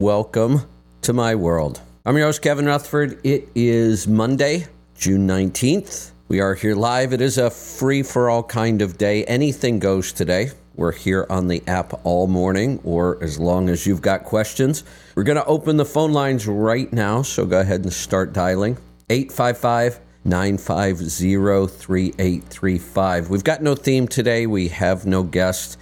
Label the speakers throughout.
Speaker 1: Welcome to my world. I'm your host, Kevin Rutherford. It is Monday, June 19th. We are here live. It is a free for all kind of day. Anything goes today. We're here on the app all morning, or as long as you've got questions. We're going to open the phone lines right now, so go ahead and start dialing 855 950 3835. We've got no theme today. We have no guest.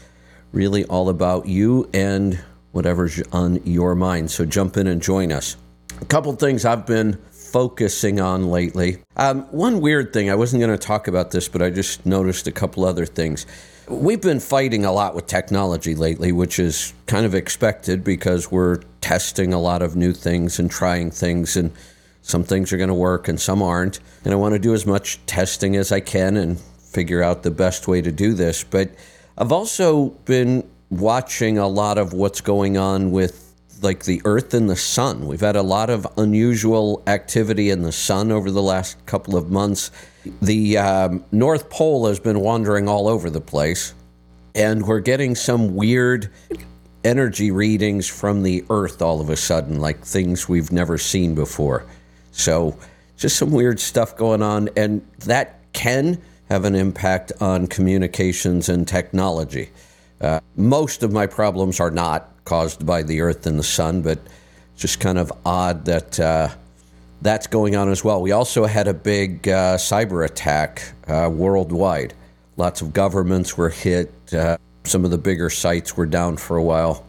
Speaker 1: Really all about you and whatever's on your mind. So jump in and join us. A couple things I've been focusing on lately. Um, one weird thing, I wasn't going to talk about this, but I just noticed a couple other things. We've been fighting a lot with technology lately, which is kind of expected because we're testing a lot of new things and trying things, and some things are going to work and some aren't. And I want to do as much testing as I can and figure out the best way to do this. But I've also been watching a lot of what's going on with like the earth and the sun. We've had a lot of unusual activity in the sun over the last couple of months. The um, North Pole has been wandering all over the place, and we're getting some weird energy readings from the earth all of a sudden, like things we've never seen before. So, just some weird stuff going on, and that can have an impact on communications and technology. Uh, most of my problems are not caused by the earth and the sun, but just kind of odd that uh, that's going on as well. We also had a big uh, cyber attack uh, worldwide. Lots of governments were hit. Uh, some of the bigger sites were down for a while.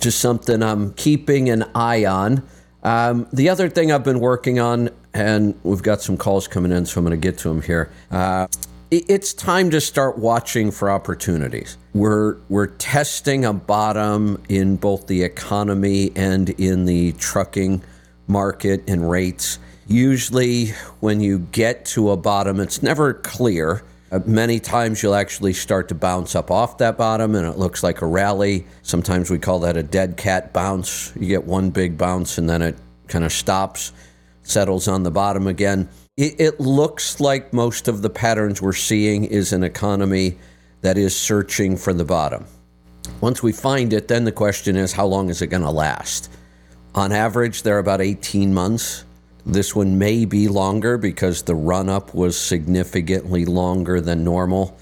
Speaker 1: Just something I'm keeping an eye on. Um, the other thing I've been working on, and we've got some calls coming in, so I'm going to get to them here. It's time to start watching for opportunities. We're we're testing a bottom in both the economy and in the trucking market and rates. Usually, when you get to a bottom, it's never clear. Uh, many times you'll actually start to bounce up off that bottom and it looks like a rally. Sometimes we call that a dead cat bounce. You get one big bounce and then it kind of stops, settles on the bottom again it, looks like most of the patterns we're seeing is an economy that is searching for the bottom. Once we find it, then the question is how long is it going to last? On average, they're about 18 months. This one may be longer because the run up was significantly longer than normal.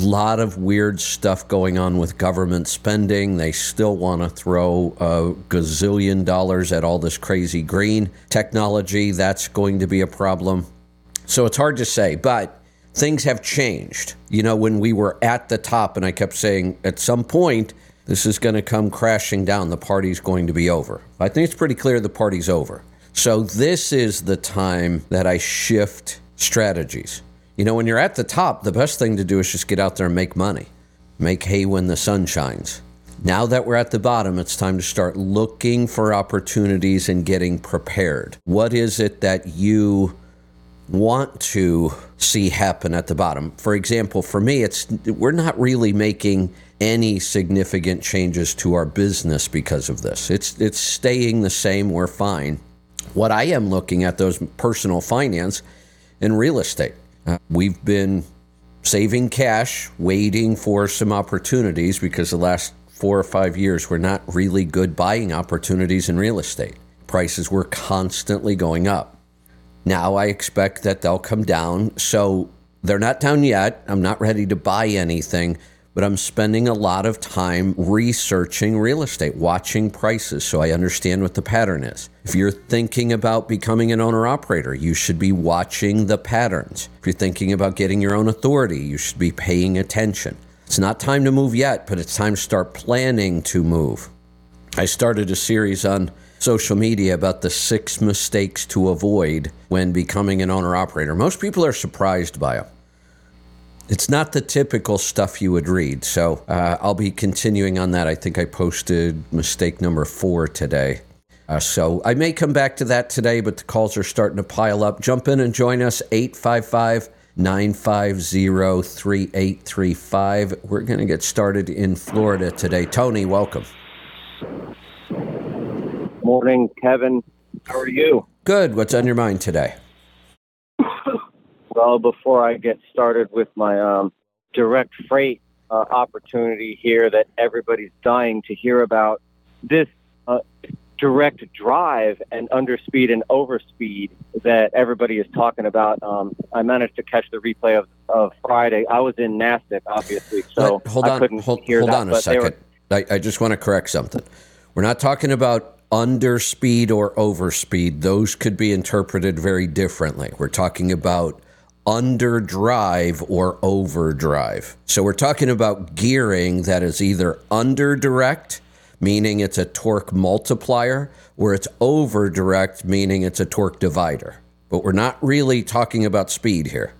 Speaker 1: Lot of weird stuff going on with government spending. They still want to throw a gazillion dollars at all this crazy green technology. That's going to be a problem. So it's hard to say, but things have changed. You know, when we were at the top, and I kept saying at some point, this is going to come crashing down. The party's going to be over. I think it's pretty clear the party's over. So this is the time that I shift strategies. You know, when you're at the top, the best thing to do is just get out there and make money, make hay when the sun shines. Now that we're at the bottom, it's time to start looking for opportunities and getting prepared. What is it that you want to see happen at the bottom? For example, for me, it's we're not really making any significant changes to our business because of this. It's it's staying the same, we're fine. What I am looking at those personal finance and real estate. Uh, we've been saving cash, waiting for some opportunities because the last four or five years were not really good buying opportunities in real estate. Prices were constantly going up. Now I expect that they'll come down. So they're not down yet. I'm not ready to buy anything, but I'm spending a lot of time researching real estate, watching prices so I understand what the pattern is. If you're thinking about becoming an owner operator, you should be watching the patterns. If you're thinking about getting your own authority, you should be paying attention. It's not time to move yet, but it's time to start planning to move. I started a series on social media about the six mistakes to avoid when becoming an owner operator. Most people are surprised by them. It's not the typical stuff you would read. So uh, I'll be continuing on that. I think I posted mistake number four today. Uh, so I may come back to that today, but the calls are starting to pile up. Jump in and join us 855 950 3835. We're going to get started in Florida today. Tony, welcome.
Speaker 2: Morning, Kevin. How are you?
Speaker 1: Good. What's on your mind today?
Speaker 2: Well, before I get started with my um, direct freight uh, opportunity here that everybody's dying to hear about, this uh, direct drive and underspeed and overspeed that everybody is talking about. Um, I managed to catch the replay of, of Friday. I was in NASTIC, obviously, so
Speaker 1: hold
Speaker 2: I
Speaker 1: on,
Speaker 2: couldn't
Speaker 1: hold,
Speaker 2: hear
Speaker 1: hold
Speaker 2: that.
Speaker 1: on a
Speaker 2: they were-
Speaker 1: second. I, I just want to correct something. We're not talking about underspeed or overspeed. Those could be interpreted very differently. We're talking about underdrive or overdrive. So we're talking about gearing that is either under direct, meaning it's a torque multiplier, or it's over direct, meaning it's a torque divider. But we're not really talking about speed here.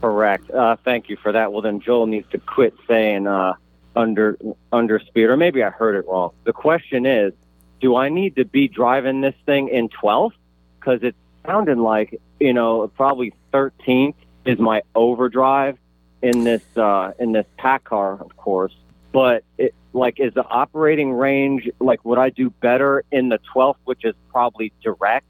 Speaker 2: Correct. Uh, thank you for that. Well, then Joel needs to quit saying uh, under under speed, or maybe I heard it wrong. The question is, do I need to be driving this thing in 12th? Because it's sounding like you know probably 13th is my overdrive in this uh, in this PACCAR, of course. But it, like, is the operating range like would I do better in the 12th, which is probably direct?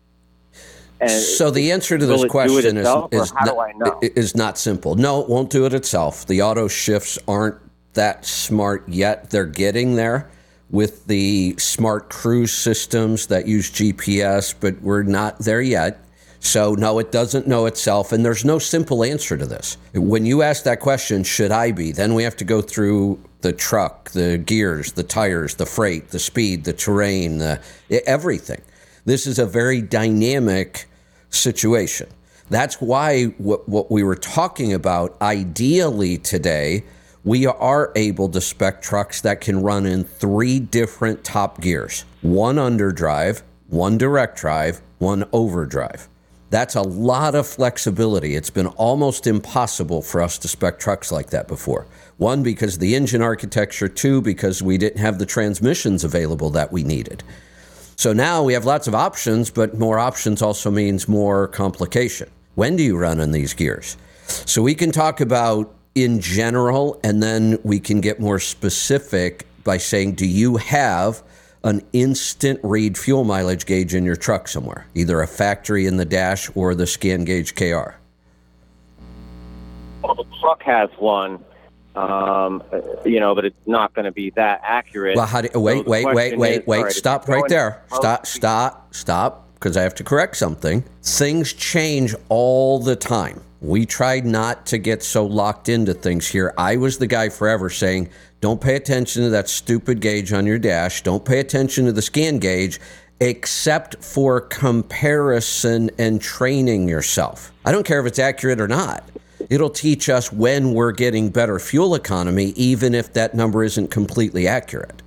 Speaker 2: And
Speaker 1: so the answer to this
Speaker 2: it do it
Speaker 1: question is, is, not,
Speaker 2: I know?
Speaker 1: i- is not simple. No, it won't do it itself. The auto shifts aren't that smart yet. They're getting there with the smart cruise systems that use GPS, but we're not there yet. So, no, it doesn't know itself. And there's no simple answer to this. When you ask that question, should I be? Then we have to go through the truck, the gears, the tires, the freight, the speed, the terrain, the, everything. This is a very dynamic situation. That's why what, what we were talking about ideally today, we are able to spec trucks that can run in three different top gears one underdrive, one direct drive, one overdrive. That's a lot of flexibility. It's been almost impossible for us to spec trucks like that before. One, because of the engine architecture, two, because we didn't have the transmissions available that we needed. So now we have lots of options, but more options also means more complication. When do you run in these gears? So we can talk about in general, and then we can get more specific by saying, do you have an instant read fuel mileage gauge in your truck somewhere, either a factory in the dash or the ScanGauge KR?
Speaker 2: Well, the truck has one, um, you know, but it's not going to be that accurate.
Speaker 1: Well, how do,
Speaker 2: So
Speaker 1: wait,
Speaker 2: the
Speaker 1: wait, wait, wait,
Speaker 2: is,
Speaker 1: wait.
Speaker 2: right,
Speaker 1: stop right there. Stop, stop, stop, because I have to correct something. Things change all the time. We tried not to get so locked into things here. I was the guy forever saying, don't pay attention to that stupid gauge on your dash. Don't pay attention to the ScanGauge, except for comparison and training yourself. I don't care if it's accurate or not. It'll teach us when we're getting better fuel economy, even if that number isn't completely accurate.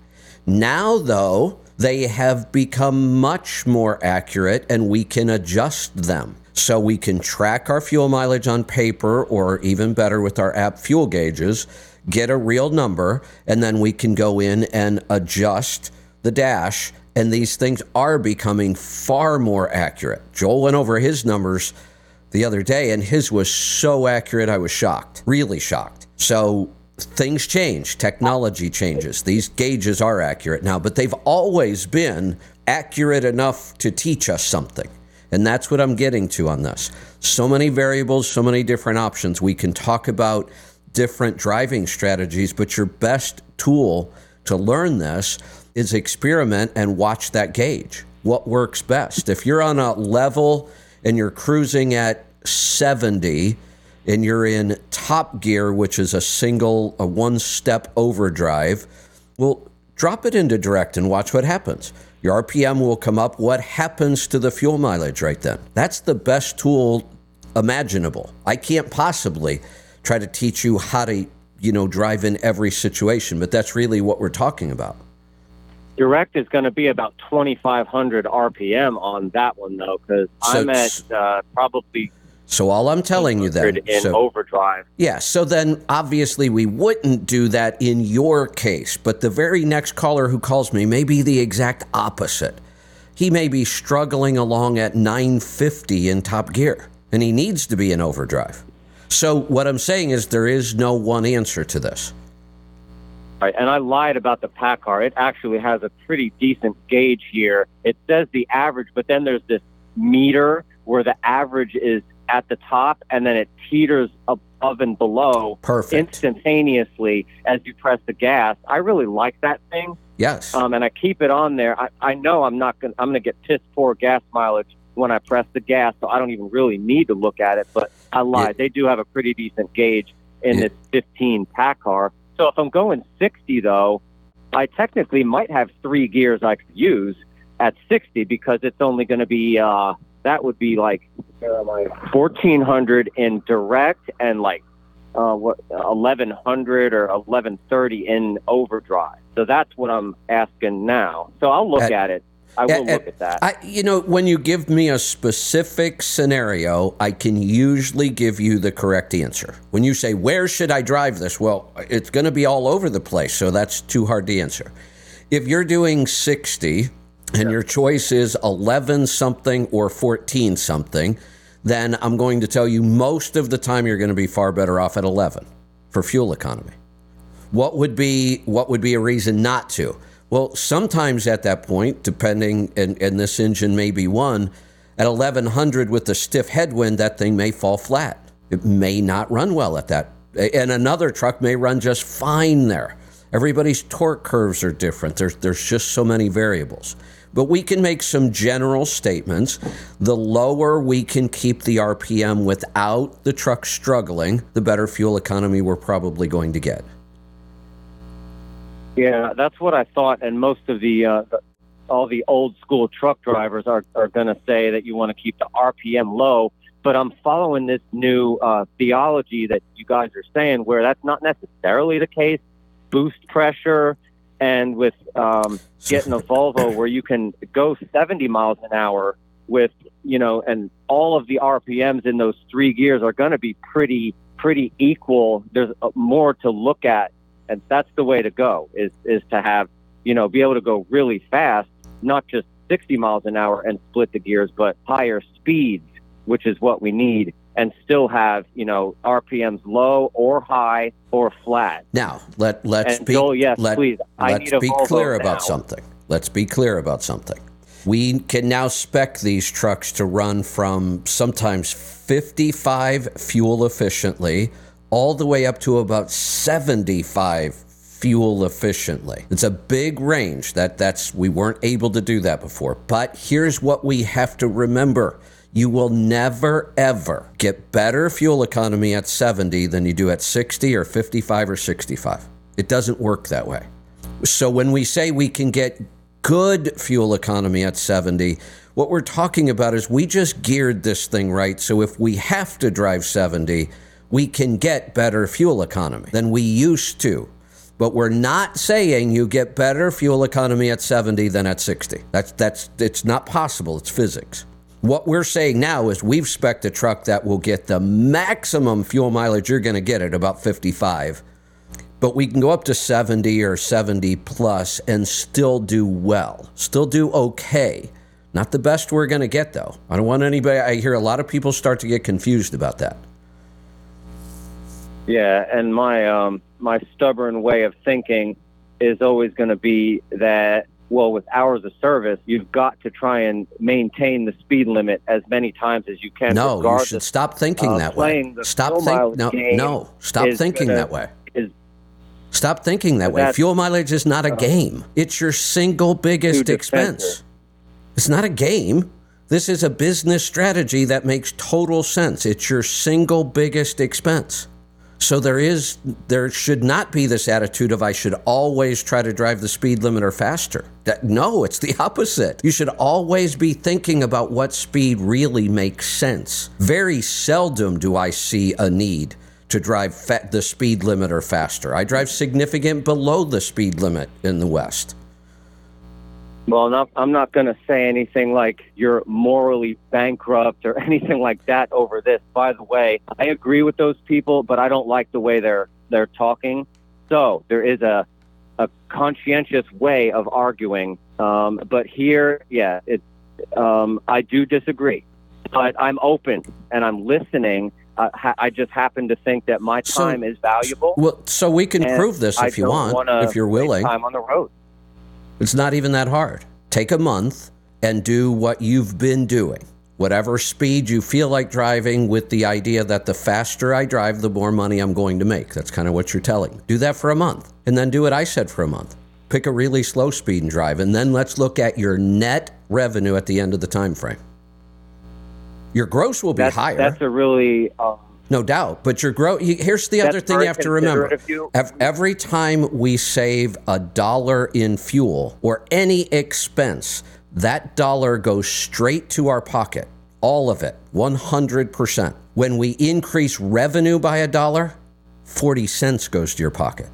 Speaker 1: Now, though, they have become much more accurate and we can adjust them. So we can track our fuel mileage on paper or even better with our app fuel gauges, get a real number, and then we can go in and adjust the dash. And these things are becoming far more accurate. Joel went over his numbers the other day, and his was so accurate, I was shocked, really shocked. So things change, technology changes. These gauges are accurate now, but they've always been accurate enough to teach us something. And that's what I'm getting to on this. So many variables, so many different options. We can talk about different driving strategies, but your best tool to learn this is experiment and watch that gauge. What works best? If you're on a level and you're cruising at 70 and you're in top gear, which is a single, a one step overdrive, well, drop it into direct and watch what happens. Your RPM will come up. What happens to the fuel mileage right then? That's the best tool imaginable. I can't possibly try to teach you how to, you know, drive in every situation, but that's really what we're talking about.
Speaker 2: Direct is going to be about 2,500 RPM on that one, though, because
Speaker 1: So
Speaker 2: I'm at uh, probably
Speaker 1: So all I'm telling you then,
Speaker 2: in
Speaker 1: so,
Speaker 2: overdrive.
Speaker 1: Yeah, so then obviously we wouldn't do that in your case, but the very next caller who calls me may be the exact opposite. He may be struggling along at 950 in top gear, and he needs to be in overdrive. So what I'm saying is there is no one answer to this.
Speaker 2: Right, and I lied about the PACCAR. It actually has a pretty decent gauge here. It says the average, but then there's this meter where the average is at the top, and then it teeters above and below
Speaker 1: Perfect.
Speaker 2: instantaneously as you press the gas. I really like that thing,
Speaker 1: yes.
Speaker 2: um, and I keep it on there. I, I know I'm not going. I'm going to get piss poor gas mileage when I press the gas, so I don't even really need to look at it. But I lied. They do have a pretty decent gauge in this 15 PACCAR. So if I'm going 60 though, I technically might have three gears I could use at 60 because it's only going to be uh, that would be like I? 1400 in direct and like uh, what 1100 or 1130 in overdrive. So that's what I'm asking now. So I'll look
Speaker 1: At-
Speaker 2: at it. I will
Speaker 1: at-
Speaker 2: look at that.
Speaker 1: I, you know, when you give me a specific scenario, I can usually give you the correct answer. When you say, Where should I drive this? Well, it's going to be all over the place, so that's too hard to answer. If you're doing 60 and your choice is 11 something or 14 something, then I'm going to tell you most of the time you're going to be far better off at 11 for fuel economy. What would be what would be a reason not to? Well, sometimes at that point, depending, and, and this engine may be one, at 1100 with the stiff headwind, that thing may fall flat. It may not run well at that. And another truck may run just fine there. Everybody's torque curves are different. There's, there's just so many variables. But we can make some general statements. The lower we can keep the RPM without the truck struggling, the better fuel economy we're probably going to get.
Speaker 2: Yeah, that's what I thought, and most of the, uh, the all the old school truck drivers are are going to say that you want to keep the RPM low. But I'm following this new uh, theology that you guys are saying, where that's not necessarily the case. Boost pressure, and with um, getting a Volvo, where you can go 70 miles an hour with you know, and all of the RPMs in those three gears are going to be pretty pretty equal. There's uh, more to look at and that's the way to go is is to have you know be able to go really fast not just 60 miles an hour and split the gears but higher speeds which is what we need and still have you know rpms low or high or flat
Speaker 1: Now, let let's
Speaker 2: and
Speaker 1: be
Speaker 2: Joel, yes
Speaker 1: let,
Speaker 2: please i
Speaker 1: let's be clear
Speaker 2: now.
Speaker 1: about something. Let's be clear about something. We can now spec these trucks to run from sometimes 55 fuel efficiently all the way up to about 75 fuel efficiently. It's a big range. That that's we weren't able to do that before. But here's what we have to remember. You will never ever get better fuel economy at 70 than you do at 60 or 55 or 65. It doesn't work that way. So when we say we can get good fuel economy at 70, what we're talking about is we just geared this thing right. So if we have to drive 70, we can get better fuel economy than we used to. But we're not saying you get better fuel economy at 70 than at 60. That's that's it's not possible. It's physics. What we're saying now is we've spec'd a truck that will get the maximum fuel mileage you're going to get at about 55 but we can go up to 70 or 70 plus and still do well, still do okay. Not the best we're going to get, though. I don't want anybody, I hear a lot of people start to get confused about that.
Speaker 2: Yeah, and my um, my stubborn way of thinking is always going to be that well, with hours of service, you've got to try and maintain the speed limit as many times as you can.
Speaker 1: No, you should stop thinking
Speaker 2: uh,
Speaker 1: that way. Stop
Speaker 2: fuel
Speaker 1: think no, no, stop thinking
Speaker 2: gonna-
Speaker 1: that way.
Speaker 2: is
Speaker 1: Stop thinking that way. Fuel mileage is not a game. It's your single biggest expense. It's not a game. This is a business strategy that makes total sense. It's your single biggest expense. So there is there should not be this attitude of I should always try to drive the speed limit or faster. That, no, it's the opposite. You should always be thinking about what speed really makes sense. Very seldom do I see a need to drive fa- the speed limit or faster. I drive significant below the speed limit in the West.
Speaker 2: Well, not, I'm not going to say anything like you're morally bankrupt or anything like that over this. By the way, I agree with those people, but I don't like the way they're they're talking. So there is a a conscientious way of arguing. Um, but here, yeah, it. Um, I do disagree, but I'm open and I'm listening. Uh, ha- I just happen to think that my
Speaker 1: So-
Speaker 2: time is valuable.
Speaker 1: Well, so we can prove this
Speaker 2: I
Speaker 1: if you want,
Speaker 2: wanna
Speaker 1: if you're willing.
Speaker 2: Time on the road.
Speaker 1: It's not even that hard. Take a month and do what you've been doing. whatever speed you feel like driving with the idea that the faster I drive, the more money I'm going to make. That's kind of what you're telling. Do that for a month and then do what I said for a month. Pick a really slow speed and drive and then let's look at your net revenue at the end of the time frame. Your gross will be
Speaker 2: That's,
Speaker 1: higher.
Speaker 2: that's a really um,
Speaker 1: No doubt, but your growth. Here's the other thing you have to remember:
Speaker 2: considerate of you.
Speaker 1: Ev- every time we save a dollar in fuel or any expense, that dollar goes straight to our pocket. All of it, one hundred percent. When we increase revenue by a dollar, forty cents goes to your pocket.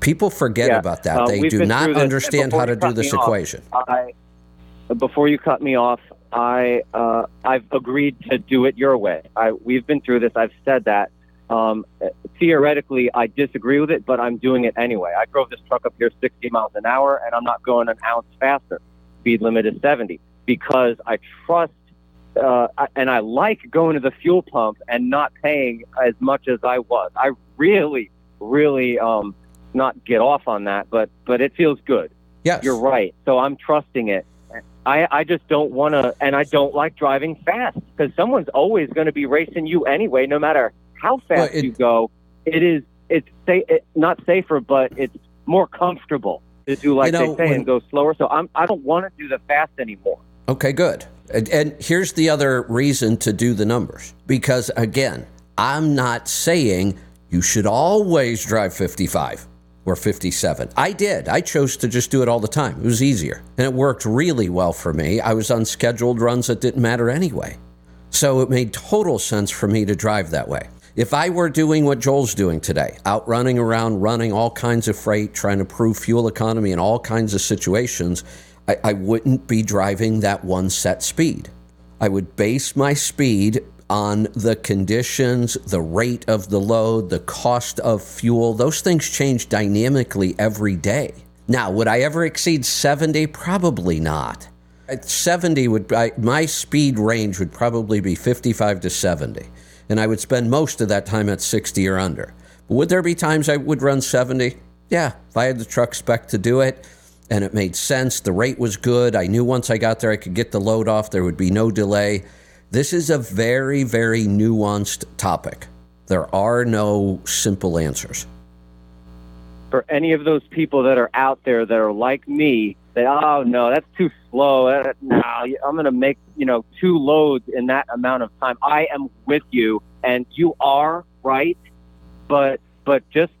Speaker 1: People forget
Speaker 2: Yeah.
Speaker 1: about that.
Speaker 2: Uh,
Speaker 1: they do not
Speaker 2: through this, and
Speaker 1: understand how to do this
Speaker 2: off,
Speaker 1: equation.
Speaker 2: I, before you cut me off, I uh, I've agreed to do it your way. I we've been through this. I've said that. Um, theoretically, I disagree with it, but I'm doing it anyway. I drove this truck up here 60 miles an hour, and I'm not going an ounce faster. Speed limit is 70 because I trust uh, and I like going to the fuel pump and not paying as much as I was. I really, really um, not get off on that, but but it feels good.
Speaker 1: Yes,
Speaker 2: You're right. So I'm trusting it. I, I just don't want to, and I don't like driving fast because someone's always going to be racing you anyway, no matter how fast
Speaker 1: Well, it-
Speaker 2: you go. It is, it's sa- it, not safer, but it's more comfortable to do like
Speaker 1: You know,
Speaker 2: they say
Speaker 1: when-
Speaker 2: and go slower. So I'm, I don't want to do the fast anymore.
Speaker 1: Okay, good. And, and here's the other reason to do the numbers. Because again, I'm not saying you should always drive 55 or 57. I did. I chose to just do it all the time. It was easier. And it worked really well for me. I was on scheduled runs that didn't matter anyway. So it made total sense for me to drive that way. If I were doing what Joel's doing today, out running around, running all kinds of freight, trying to prove fuel economy in all kinds of situations, I, I wouldn't be driving that one set speed. I would base my speed on the conditions, the rate of the load, the cost of fuel. Those things change dynamically every day. Now, would I ever exceed 70? Probably not. At 70 would I, my speed range would probably be 55 to 70 and I would spend most of that time at 60 or under. But would there be times I would run 70? Yeah, if I had the truck spec to do it and it made sense, the rate was good, I knew once I got there I could get the load off, there would be no delay. This is a very very nuanced topic. There are no simple answers.
Speaker 2: For any of those people that are out there that are like me, that oh no, that's too slow. Uh, No, I'm going to make you know two loads in that amount of time. I am with you, and you are right, but but just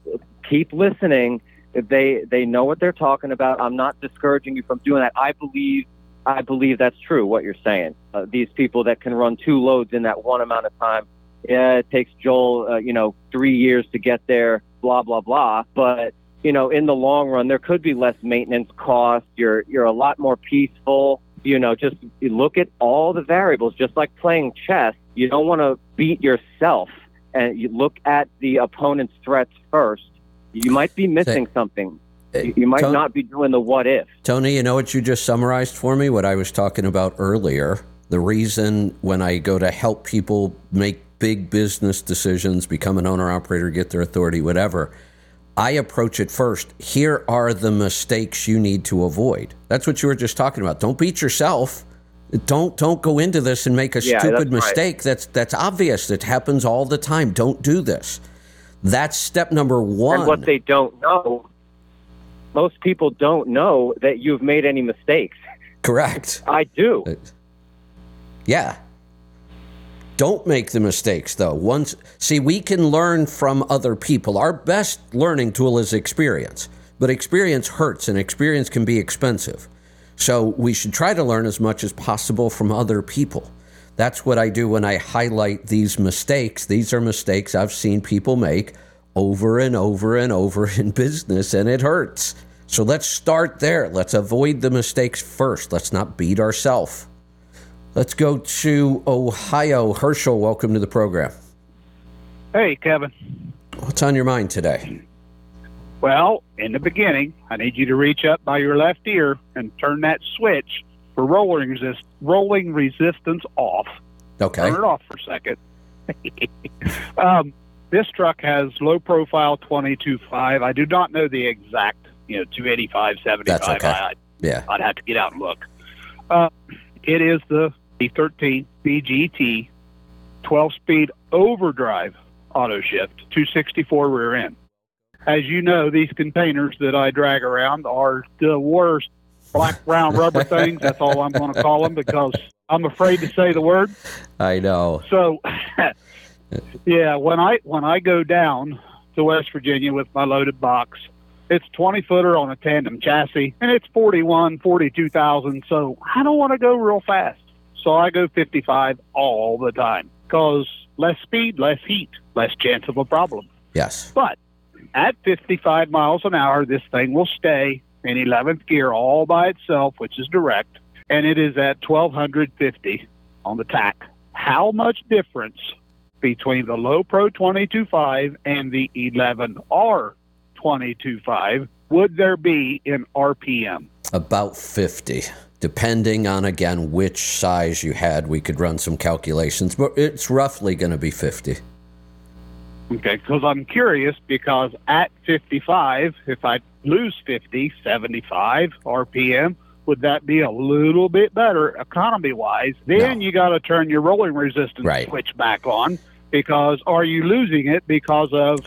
Speaker 2: keep listening. They they know what they're talking about. I'm not discouraging you from doing that. I believe I believe that's true. What you're saying. Uh, these people that can run two loads in that one amount of time. Yeah, it takes Joel, uh, you know, three years to get there. Blah blah blah. But you know, in the long run, there could be less maintenance costs. You're you're a lot more peaceful. You know, just look at all the variables. Just like playing chess, you don't want to beat yourself, and you look at the opponent's threats first. You might be missing something. You, eh, you might
Speaker 1: Ton-
Speaker 2: not be doing the what if.
Speaker 1: Tony, you know what you just summarized for me? What I was talking about earlier. The reason when I go to help people make big business decisions, become an owner operator, get their authority, whatever, I approach it first. Here are the mistakes you need to avoid. That's what you were just talking about. Don't beat yourself. Don't don't go into this and make a
Speaker 2: Yeah,
Speaker 1: stupid
Speaker 2: that's right.
Speaker 1: mistake. That's that's obvious. It happens all the time. Don't do this. That's step number one.
Speaker 2: And what they don't know, most people don't know that you've made any mistakes.
Speaker 1: Correct.
Speaker 2: I do.
Speaker 1: Yeah. Don't make the mistakes though. Once see we can learn from other people. Our best learning tool is experience. But experience hurts and experience can be expensive. So we should try to learn as much as possible from other people. That's what I do when I highlight these mistakes. These are mistakes I've seen people make over and over and over in business, and it hurts. So let's start there. Let's avoid the mistakes first. Let's not beat ourselves. Let's go to Ohio. Herschel, welcome to the program.
Speaker 3: Hey, Kevin.
Speaker 1: What's on your mind today?
Speaker 3: Well, in the beginning, I need you to reach up by your left ear and turn that switch for rolling resist rolling resistance off.
Speaker 1: Okay.
Speaker 3: Turn it off for a second. um, this truck has low profile 22.5. I do not know the exact, you know, 285, 75.
Speaker 1: That's okay.
Speaker 3: I,
Speaker 1: Yeah.
Speaker 3: I'd have to get out and look. Uh, it is the 13 BGT 12 speed overdrive auto shift 264 rear end. As you know, these containers that I drag around are the worst black brown rubber things. That's all I'm going to call them because I'm afraid to say the word.
Speaker 1: I know.
Speaker 3: So, yeah, when I when I go down to West Virginia with my loaded box, it's 20 footer on a tandem chassis, and it's 41, 42,000. So I don't want to go real fast. So I go 55 all the time because less speed, less heat, less chance of a problem.
Speaker 1: Yes.
Speaker 3: But at 55 miles an hour, this thing will stay in 11th gear all by itself, which is direct, and it is at 1250 on the tach. How much difference between the low pro 22.5 and the 11R 22.5 would there be in RPM?
Speaker 1: About 50. Depending on, again, which size you had, we could run some calculations, but it's roughly going to be 50.
Speaker 3: Okay, because I'm curious because at 55, if I lose 50, 75 RPM, would that be a little bit better economy wise? Then
Speaker 1: No.
Speaker 3: you got to turn your rolling resistance
Speaker 1: Right.
Speaker 3: switch back on because are you losing it because of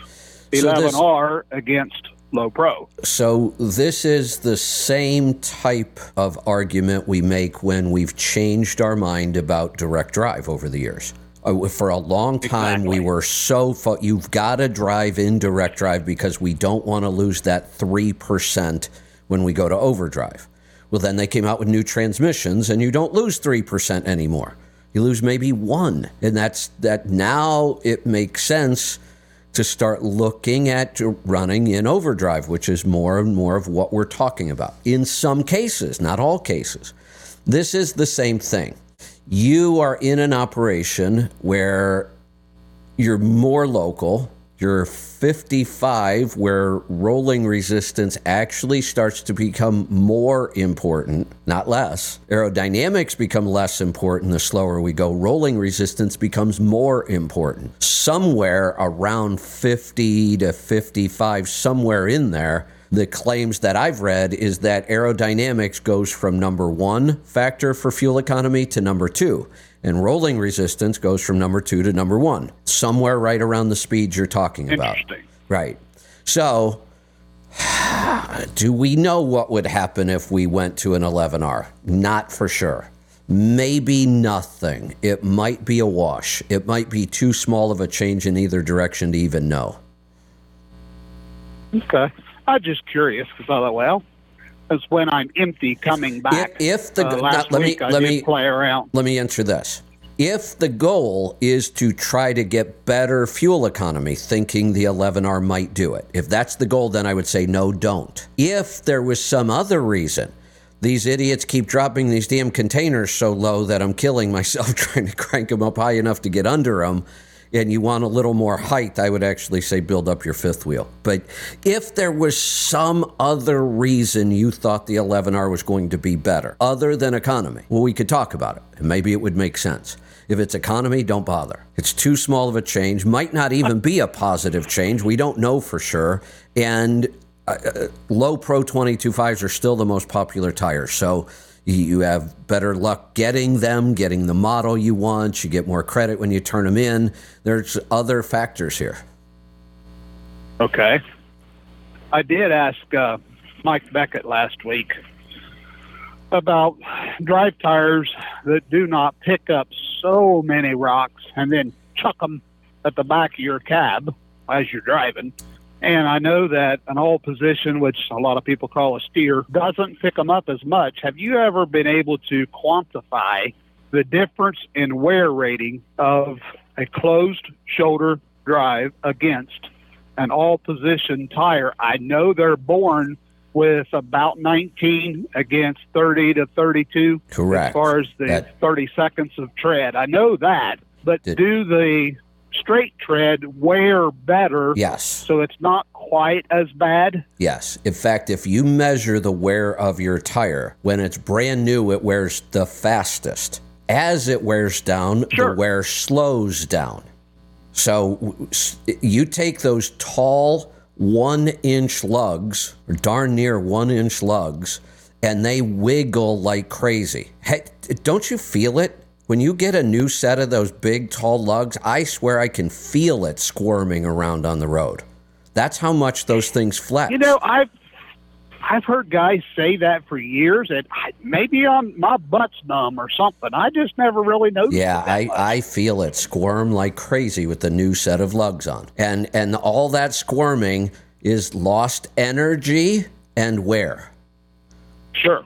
Speaker 1: So this-
Speaker 3: 11R against low pro?
Speaker 1: So, this is the same type of argument we make when we've changed our mind about direct drive over the years. Uh, For a long time, we were so fo- you've got to drive in direct drive because we don't want to lose that 3% when we go to overdrive. Well, then they came out with new transmissions, and you don't lose 3% anymore. You lose maybe one. And that's that now it makes sense to start looking at running in overdrive, which is more and more of what we're talking about. In some cases, not all cases. This is the same thing. You are in an operation where you're more local. You're 55, where rolling resistance actually starts to become more important, not less. Aerodynamics become less important the slower we go. Rolling resistance becomes more important. Somewhere around 50 to 55, somewhere in there, the claims that I've read is that aerodynamics goes from number one factor for fuel economy to number two, and rolling resistance goes from number two to number one, somewhere right around the speeds you're talking about.
Speaker 3: Interesting.
Speaker 1: Right. So, do we know what would happen if we went to an 11R? Not for sure. Maybe nothing. It might be a wash. It might be too small of a change in either direction to even know.
Speaker 3: Okay. I'm just curious because I thought, well, it's when I'm empty coming back.
Speaker 1: if the-
Speaker 3: uh, last
Speaker 1: let me-
Speaker 3: I
Speaker 1: let me-
Speaker 3: play around.
Speaker 1: Let me answer this. If the goal is to try to get better fuel economy, thinking the 11R might do it, if that's the goal, then I would say no, don't. If there was some other reason, these idiots keep dropping these damn containers so low that I'm killing myself trying to crank them up high enough to get under them, and you want a little more height, I would actually say build up your fifth wheel. But if there was some other reason you thought the 11R was going to be better, other than economy, well, we could talk about it, and maybe it would make sense. If it's economy, don't bother. It's too small of a change, might not even be a positive change. We don't know for sure. And uh, uh, low Pro 225s are still the most popular tires. So you- have better luck getting them, getting the model you want. You get more credit when you turn them in. There's other factors here.
Speaker 3: Okay. I did ask uh, Mike Beckett last week about drive tires that do not pick up so many rocks and then chuck them at the back of your cab as you're driving. And I know that an all position, which a lot of people call a steer, doesn't pick them up as much. Have you ever been able to quantify the difference in wear rating of a closed shoulder drive against an all position tire. I know they're born with about 19 against 30 to 32
Speaker 1: Correct.
Speaker 3: as far as the
Speaker 1: That-
Speaker 3: 30 seconds of tread. I know that, but do the straight tread wear better
Speaker 1: Yes.
Speaker 3: so it's not quite as bad?
Speaker 1: Yes. In fact, if you measure the wear of your tire, when it's brand new, it wears the fastest. As it wears down,
Speaker 3: Sure.
Speaker 1: the wear slows down. So you take those tall one inch lugs, or darn near one inch lugs, and they wiggle like crazy. Hey, don't you feel it? When you get a new set of those big, tall lugs, I swear I can feel it squirming around on the road. That's how much those things flex.
Speaker 3: You know, I've I've heard guys say that for years, and I, maybe on my butt's numb or something. I just never really noticed.
Speaker 1: Yeah,
Speaker 3: that
Speaker 1: I,
Speaker 3: much.
Speaker 1: I feel it squirm like crazy with the new set of lugs on. And and all that squirming is lost energy and wear.
Speaker 3: sure.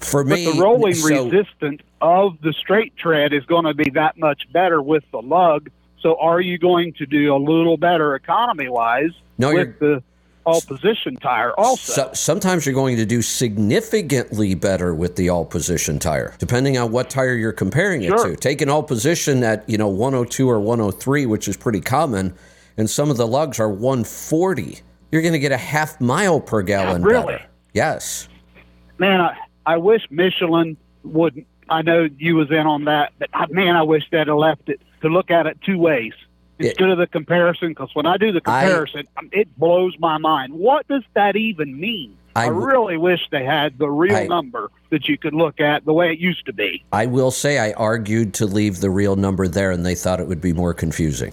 Speaker 1: For
Speaker 3: But
Speaker 1: me,
Speaker 3: the rolling
Speaker 1: so-
Speaker 3: resistance of the straight tread is going to be that much better with the lug. So, are you going to do a little better economy wise
Speaker 1: No,
Speaker 3: with the all position tire also?
Speaker 1: So, sometimes you're going to do significantly better with the all position tire, depending on what tire you're comparing it
Speaker 3: Sure.
Speaker 1: to. Take an all position at you know 102 or 103, which is pretty common, and some of the lugs are 140. You're going to get a half mile per gallon
Speaker 3: really?
Speaker 1: better. Yes.
Speaker 3: man, I, I wish Michelin would. I know you was in on that, but I, man, I wish they'd have left it to look at it two ways instead of the comparison. Because when I do the comparison, um, it blows my mind. What does that even mean?
Speaker 1: I
Speaker 3: really wish they had the real
Speaker 1: I-
Speaker 3: number that you could look at the way it used to be.
Speaker 1: I will say I argued to leave the real number there, and they thought it would be more confusing.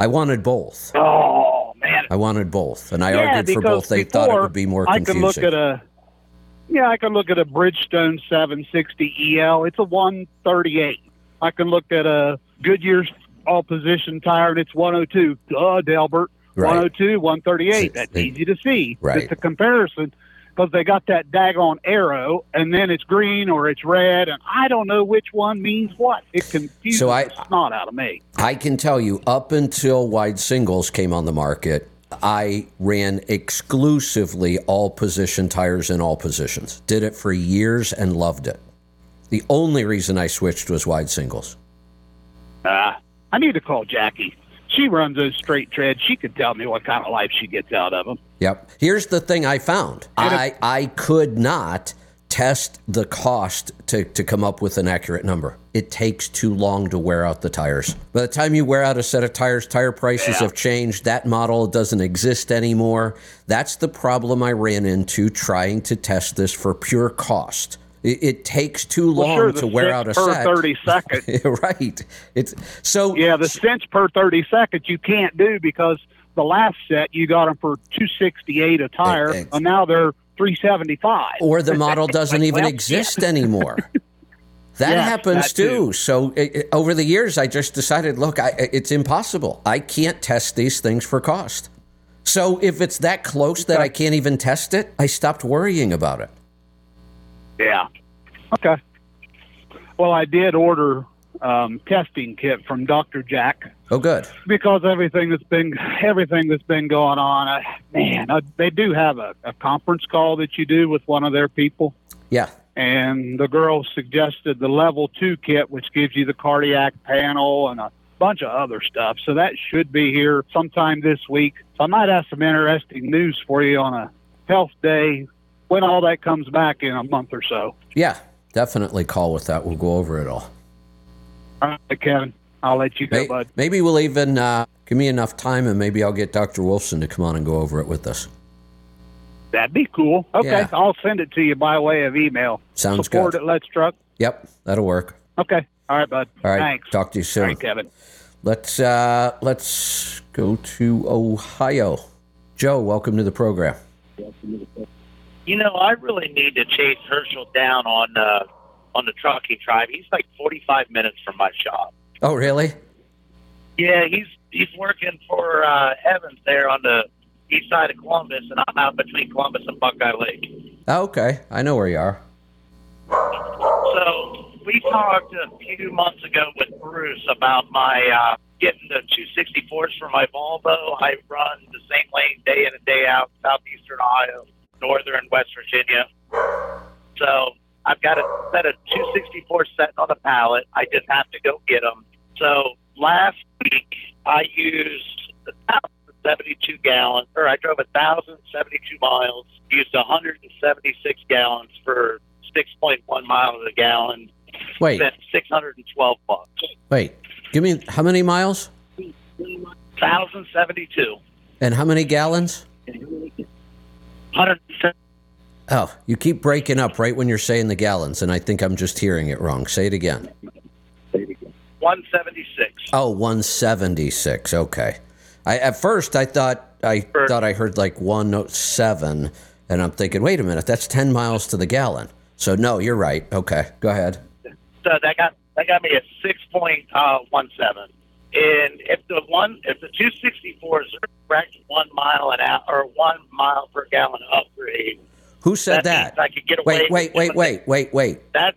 Speaker 1: I wanted both.
Speaker 3: Oh man,
Speaker 1: I wanted both, and I
Speaker 3: yeah,
Speaker 1: argued for both. They thought it would be more confusing.
Speaker 3: I could look at a yeah, I can look at a Bridgestone 760 EL. It's a 138. I can look at a Goodyear's all position tire and it's 102. Duh, Delbert.
Speaker 1: Right.
Speaker 3: 102, 138. That's
Speaker 1: They-
Speaker 3: easy to see.
Speaker 1: Right.
Speaker 3: It's a comparison because they got that daggone arrow and then it's green or it's red and I don't know which one means what. It confuses
Speaker 1: So I-
Speaker 3: the snot out of me.
Speaker 1: I can tell you, up until wide singles came on the market, I ran exclusively all position tires in all positions. Did it for years and loved it. The only reason I switched was wide singles.
Speaker 3: Ah, I need to call Jackie. She runs those straight treads. She could tell me what kind of life she gets out of them.
Speaker 1: Yep. Here's the thing I found I, I could not test the cost to, to come up with an accurate number. It takes too long to wear out the tires. By the time you wear out a set of tires, tire prices have changed. That model doesn't exist anymore. That's the problem I ran into trying to test this for pure cost. It, it takes too
Speaker 3: Well,
Speaker 1: long
Speaker 3: sure,
Speaker 1: to wear out a
Speaker 3: per
Speaker 1: set.
Speaker 3: 30 seconds.
Speaker 1: right. It's so
Speaker 3: Yeah, the cents per 30 seconds you can't do because the last set you got them for 268 a tire,
Speaker 1: Ex-
Speaker 3: and now they're 375.
Speaker 1: or the model doesn't even
Speaker 3: Well,
Speaker 1: exist anymore. That
Speaker 3: Yes,
Speaker 1: happens
Speaker 3: that
Speaker 1: too.
Speaker 3: too.
Speaker 1: So i i- over the years, I just decided, look, I, it's impossible. I can't test these things for cost. So if it's that close that I can't even test it, I stopped worrying about it.
Speaker 3: Yeah. Okay. Well, I did order um, testing kit from Dr. Jack
Speaker 1: Oh, good.
Speaker 3: because everything that's been everything that's been going on. I, man, I, they do have a, a conference call that you do with one of their people.
Speaker 1: Yeah.
Speaker 3: and the girl suggested the level two kit, which gives you the cardiac panel and a bunch of other stuff. So that should be here sometime this week. So I might have some interesting news for you on a health day when all that comes back in a month or so.
Speaker 1: Yeah. Definitely call with that. We'll go over it all.
Speaker 3: All right, Kevin, I'll let you go,
Speaker 1: May-
Speaker 3: bud.
Speaker 1: Maybe we'll even uh, give me enough time and maybe I'll get Dr. Wolfson to come on and go over it with us.
Speaker 3: That'd be cool. Okay,
Speaker 1: Yeah.
Speaker 3: I'll send it to you by way of email.
Speaker 1: Sounds
Speaker 3: Support
Speaker 1: good.
Speaker 3: at Let's Truck.
Speaker 1: Yep. That'll work.
Speaker 3: Okay. All right, bud.
Speaker 1: All right.
Speaker 3: Thanks.
Speaker 1: Talk to you soon.
Speaker 3: right, Kevin.
Speaker 1: Let's uh, let's go to Ohio. Joe, welcome to the program.
Speaker 4: You know, I really need to chase Herschel down on uh, on the trucking tribe. He's like 45 minutes from my shop.
Speaker 1: Oh, really?
Speaker 4: Yeah, he's he's working for uh, Evans there on the east side of Columbus, and I'm out between Columbus and Buckeye Lake.
Speaker 1: Oh, okay, I know where you are.
Speaker 4: So we talked a few months ago with Bruce about my uh, getting the 264s for my Volvo. I run the same lane day in and day out, southeastern Ohio, northern West Virginia. So I've got a set of 264 sitting on the pallet. I just have to go get them. So last week I used 1,072 gallons, or I drove 1,072 miles, used 176 gallons for 6.1 miles a gallon,
Speaker 1: Wait,
Speaker 4: spent 612 bucks.
Speaker 1: wait. Give me how many miles
Speaker 4: 1,072.
Speaker 1: and how many gallons?
Speaker 4: 107.
Speaker 1: Oh, you keep breaking up right when you're saying the gallons, and I think I'm just hearing it wrong. Say it again.
Speaker 4: 176.
Speaker 1: Oh, 176. Okay. I at first I thought I thought I heard like 107 and I'm thinking, "Wait a minute, that's 10 miles to the gallon." So no, you're right. Okay. Go ahead.
Speaker 4: So that got that got me at 6.17. Uh, and if the one if the 264s are correct one mile an hour or one mile per gallon upgrade,
Speaker 1: Who said
Speaker 4: that,
Speaker 1: that?
Speaker 4: I could get away.
Speaker 1: Wait, wait, wait, wait, wait, wait.
Speaker 4: That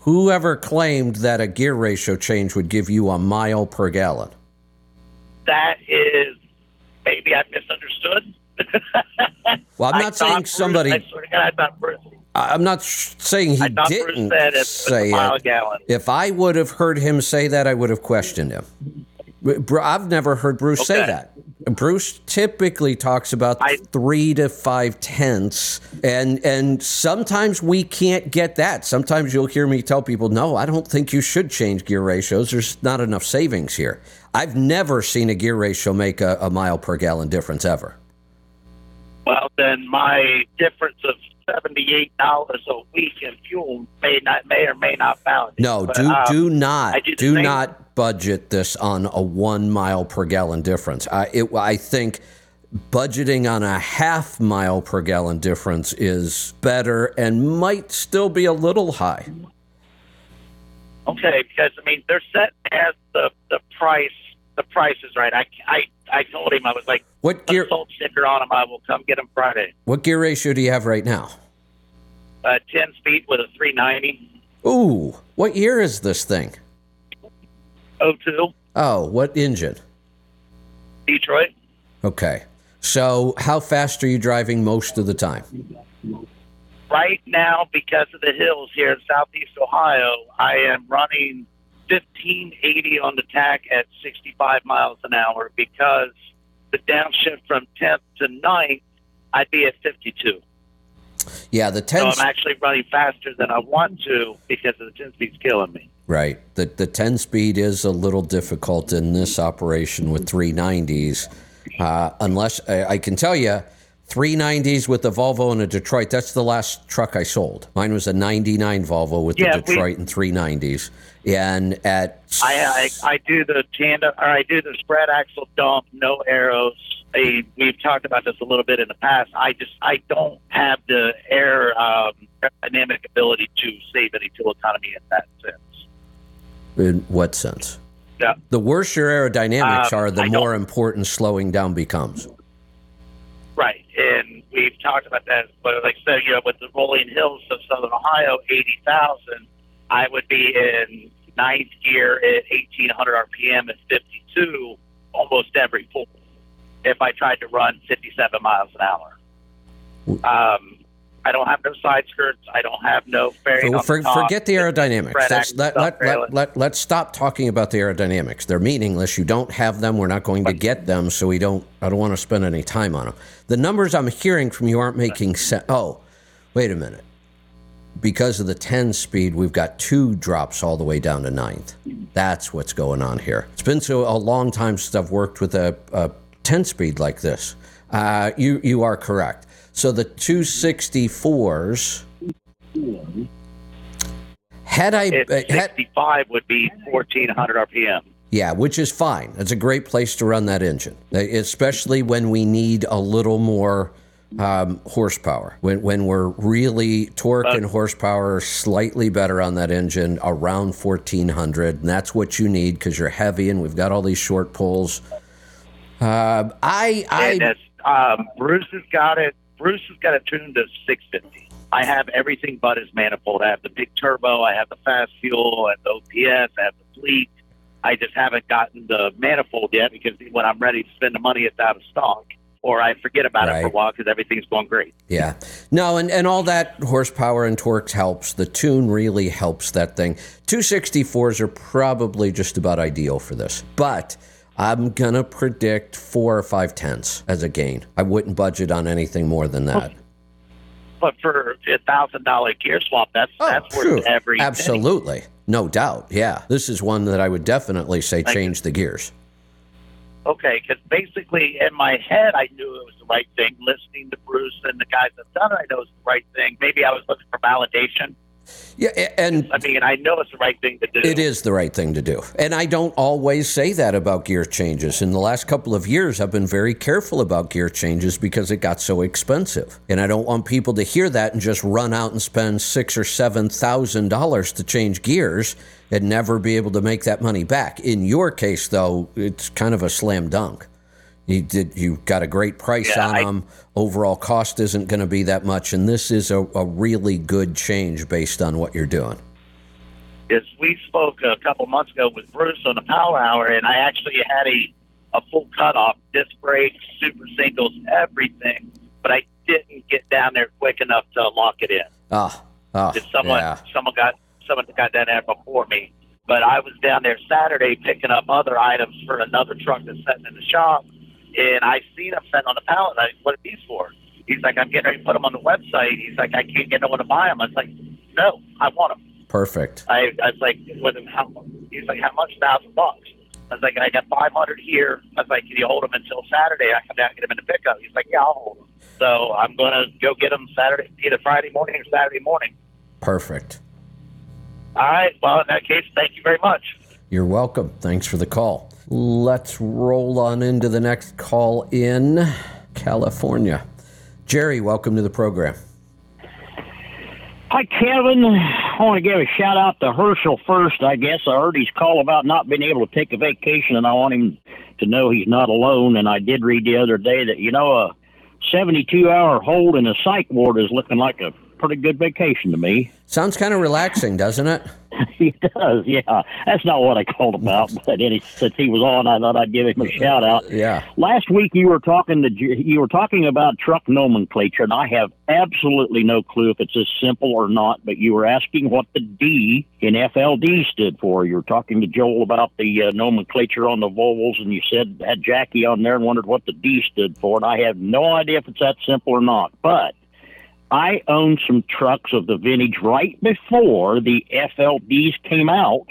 Speaker 1: Whoever claimed that a gear ratio change would give you a mile per gallon?
Speaker 4: that is maybe I misunderstood.
Speaker 1: Well, I'm not saying
Speaker 4: Bruce-
Speaker 1: somebody.
Speaker 4: I swear to God, I thought Bruce.
Speaker 1: I'm not sh- saying he didn't
Speaker 4: said it's
Speaker 1: say
Speaker 4: a mile
Speaker 1: it.
Speaker 4: gallon.
Speaker 1: If I would have heard him say that, I would have questioned him. I've never heard Bruce say that. Bruce typically talks about
Speaker 4: I-
Speaker 1: three to five tenths, and and sometimes we can't get that. Sometimes you'll hear me tell people, "No, I don't think you should change gear ratios. There's not enough savings here." I've never seen a gear ratio make a, a mile per gallon difference ever.
Speaker 4: Well, then my difference of seventy-eight dollars a week in fuel may not may or may not balance.
Speaker 1: No,
Speaker 4: But,
Speaker 1: do
Speaker 4: um,
Speaker 1: do not
Speaker 4: do
Speaker 1: not budget this on a one mile per gallon difference. I it, I think budgeting on a half mile per gallon difference is better and might still be a little high.
Speaker 4: Okay, because I mean they're set as the the price. The price is right. I I I told him I was like,
Speaker 1: What gear
Speaker 4: salt sticker on them. I will come get them Friday.
Speaker 1: what gear ratio do you have right now?
Speaker 4: Uh, Ten speed with a three ninety.
Speaker 1: Ooh, what year is this thing?
Speaker 4: O two
Speaker 1: Oh, what engine?
Speaker 4: Detroit.
Speaker 1: Okay. So, how fast are you driving most of the time?
Speaker 4: Right now, because of the hills here in southeast Ohio, I am running 1580 on the tach at 65 miles an hour because the downshift from 10th to 9th, I'd be at 52.
Speaker 1: Yeah, the
Speaker 4: So I'm actually running faster than I want to because the 10 speed's killing me.
Speaker 1: Right. The the 10 speed is a little difficult in this operation with 390s. Uh, unless I, I can tell you, 390s with a Volvo and a Detroit, that's the last truck I sold. Mine was a 99 Volvo with
Speaker 4: Yeah,
Speaker 1: the
Speaker 4: we-
Speaker 1: Detroit and 390s. And at
Speaker 4: I, I I do the tandem or I do the spread axle dump, no arrows. I, we've talked about this a little bit in the past. I just I don't have the air um, dynamic ability to save any fuel economy in that sense.
Speaker 1: in what sense?
Speaker 4: Yeah.
Speaker 1: The worse your aerodynamics
Speaker 4: Um,
Speaker 1: are, the
Speaker 4: I
Speaker 1: more
Speaker 4: don't-
Speaker 1: important slowing down becomes.
Speaker 4: And we've talked about that. But like I said, you know, with the rolling hills of Southern Ohio, eighty thousand, I would be in ninth gear at eighteen hundred RPM at fifty-two almost every pull. If I tried to run fifty-seven miles an hour, um, I don't have no side skirts. I don't have no fairing.
Speaker 1: For, for,
Speaker 4: the
Speaker 1: forget the aerodynamics. Let, let, let, let, let's stop talking about the aerodynamics. They're meaningless. You don't have them. We're not going to get them, so we don't. I don't want to spend any time on them. The numbers I'm hearing from you aren't making sense. Oh, wait a minute. Because of the 10 speed, we've got two drops all the way down to ninth. That's what's going on here. It's been so a long time since I've worked with a, a 10 speed like this. Uh, you you are correct. So the 264s. Had I uh, had,
Speaker 4: sixty-five would be fourteen hundred RPM.
Speaker 1: yeah, which is fine. It's a great place to run that engine, uh, especially when we need a little more um, horsepower. When when we're really torque and horsepower are slightly better on that engine, around fourteen hundred, and that's what you need because you're heavy and we've got all these short pulls. Uh, I I
Speaker 4: um, Bruce has got it. Bruce has got it tuned to 650. I have everything but his manifold. I have the big turbo. I have the fast fuel. I have the OPS. I have the fleet. I just haven't gotten the manifold yet because when I'm ready to spend the money, it's out of stock, or I forget about it for a while because everything's going great.
Speaker 1: Yeah. No, and, and all that horsepower and torques helps. The tune really helps that thing. 264s are probably just about ideal for this. But I'm going to predict four or five tenths as a gain. I wouldn't budget on anything more than that.
Speaker 4: But for a thousand dollar gear swap, that's oh, that's
Speaker 1: phew.
Speaker 4: worth every penny.
Speaker 1: Oh, Absolutely. No doubt. Yeah. This is one that I would definitely say
Speaker 4: Thank
Speaker 1: change the gears.
Speaker 4: Okay, because basically in my head I knew it was the right thing. Listening to Bruce and the guys that done it, I know it's the right thing. Maybe I was looking for validation
Speaker 1: Yeah, and
Speaker 4: I mean, I know it's the right thing to do.
Speaker 1: It is the right thing to do. And I don't always say that about gear changes. In the last couple of years, I've been very careful about gear changes because it got so expensive. And I don't want people to hear that and just run out and spend six or seven thousand dollars to change gears and never be able to make that money back. In your case, though, it's kind of a slam dunk. You did. You got a great price
Speaker 4: Yeah,
Speaker 1: on
Speaker 4: I-
Speaker 1: them. Overall cost isn't going to be that much, and this is a, a really good change based on what you're doing.
Speaker 4: is we spoke a couple months ago with Bruce on the Power Hour, and I actually had a a full cutoff, disc brakes, super singles, everything, but I didn't get down there quick enough to lock it in.
Speaker 1: Ah, ah,
Speaker 4: Did someone
Speaker 1: yeah.
Speaker 4: someone got someone got down there before me? But I was down there Saturday picking up other items for another truck that's sitting in the shop, and I seen them sitting on the pallet. I what are these for? He's like, I'm getting ready to put them on the website. He's like, I can't get no one to buy them. I was like, No, I want them.
Speaker 1: Perfect.
Speaker 4: I, I was like, with him, how, he's like, how much? Thousand bucks. I was like, I got 500 here. I was like, can you hold them until Saturday? I come down and get them in the pickup. He's like, yeah, I'll hold them. So I'm going to go get them Saturday, either Friday morning or Saturday morning.
Speaker 1: Perfect.
Speaker 4: All right. Well, in that case, thank you very much.
Speaker 1: You're welcome. Thanks for the call. Let's roll on into the next call in California. Jerry, welcome to the program.
Speaker 5: Hi, Kevin. I want to give a shout out to Herschel first. I guess I heard his call about not being able to take a vacation, and I want him to know he's not alone. And I did read the other day that, you know, a 72 hour hold in a psych ward is looking like a pretty good vacation to me.
Speaker 1: Sounds kind of relaxing, doesn't it?
Speaker 5: he does, yeah. That's not what I called about, but any, since he was on, I thought I'd give him a shout out.
Speaker 1: Yeah.
Speaker 5: Last week you were talking to you were talking about truck nomenclature, and I have absolutely no clue if it's as simple or not. But you were asking what the D in FLD stood for. You were talking to Joel about the uh, nomenclature on the Volvos, and you said had Jackie on there and wondered what the D stood for. And I have no idea if it's that simple or not. But I owned some trucks of the vintage right before the FLDs came out,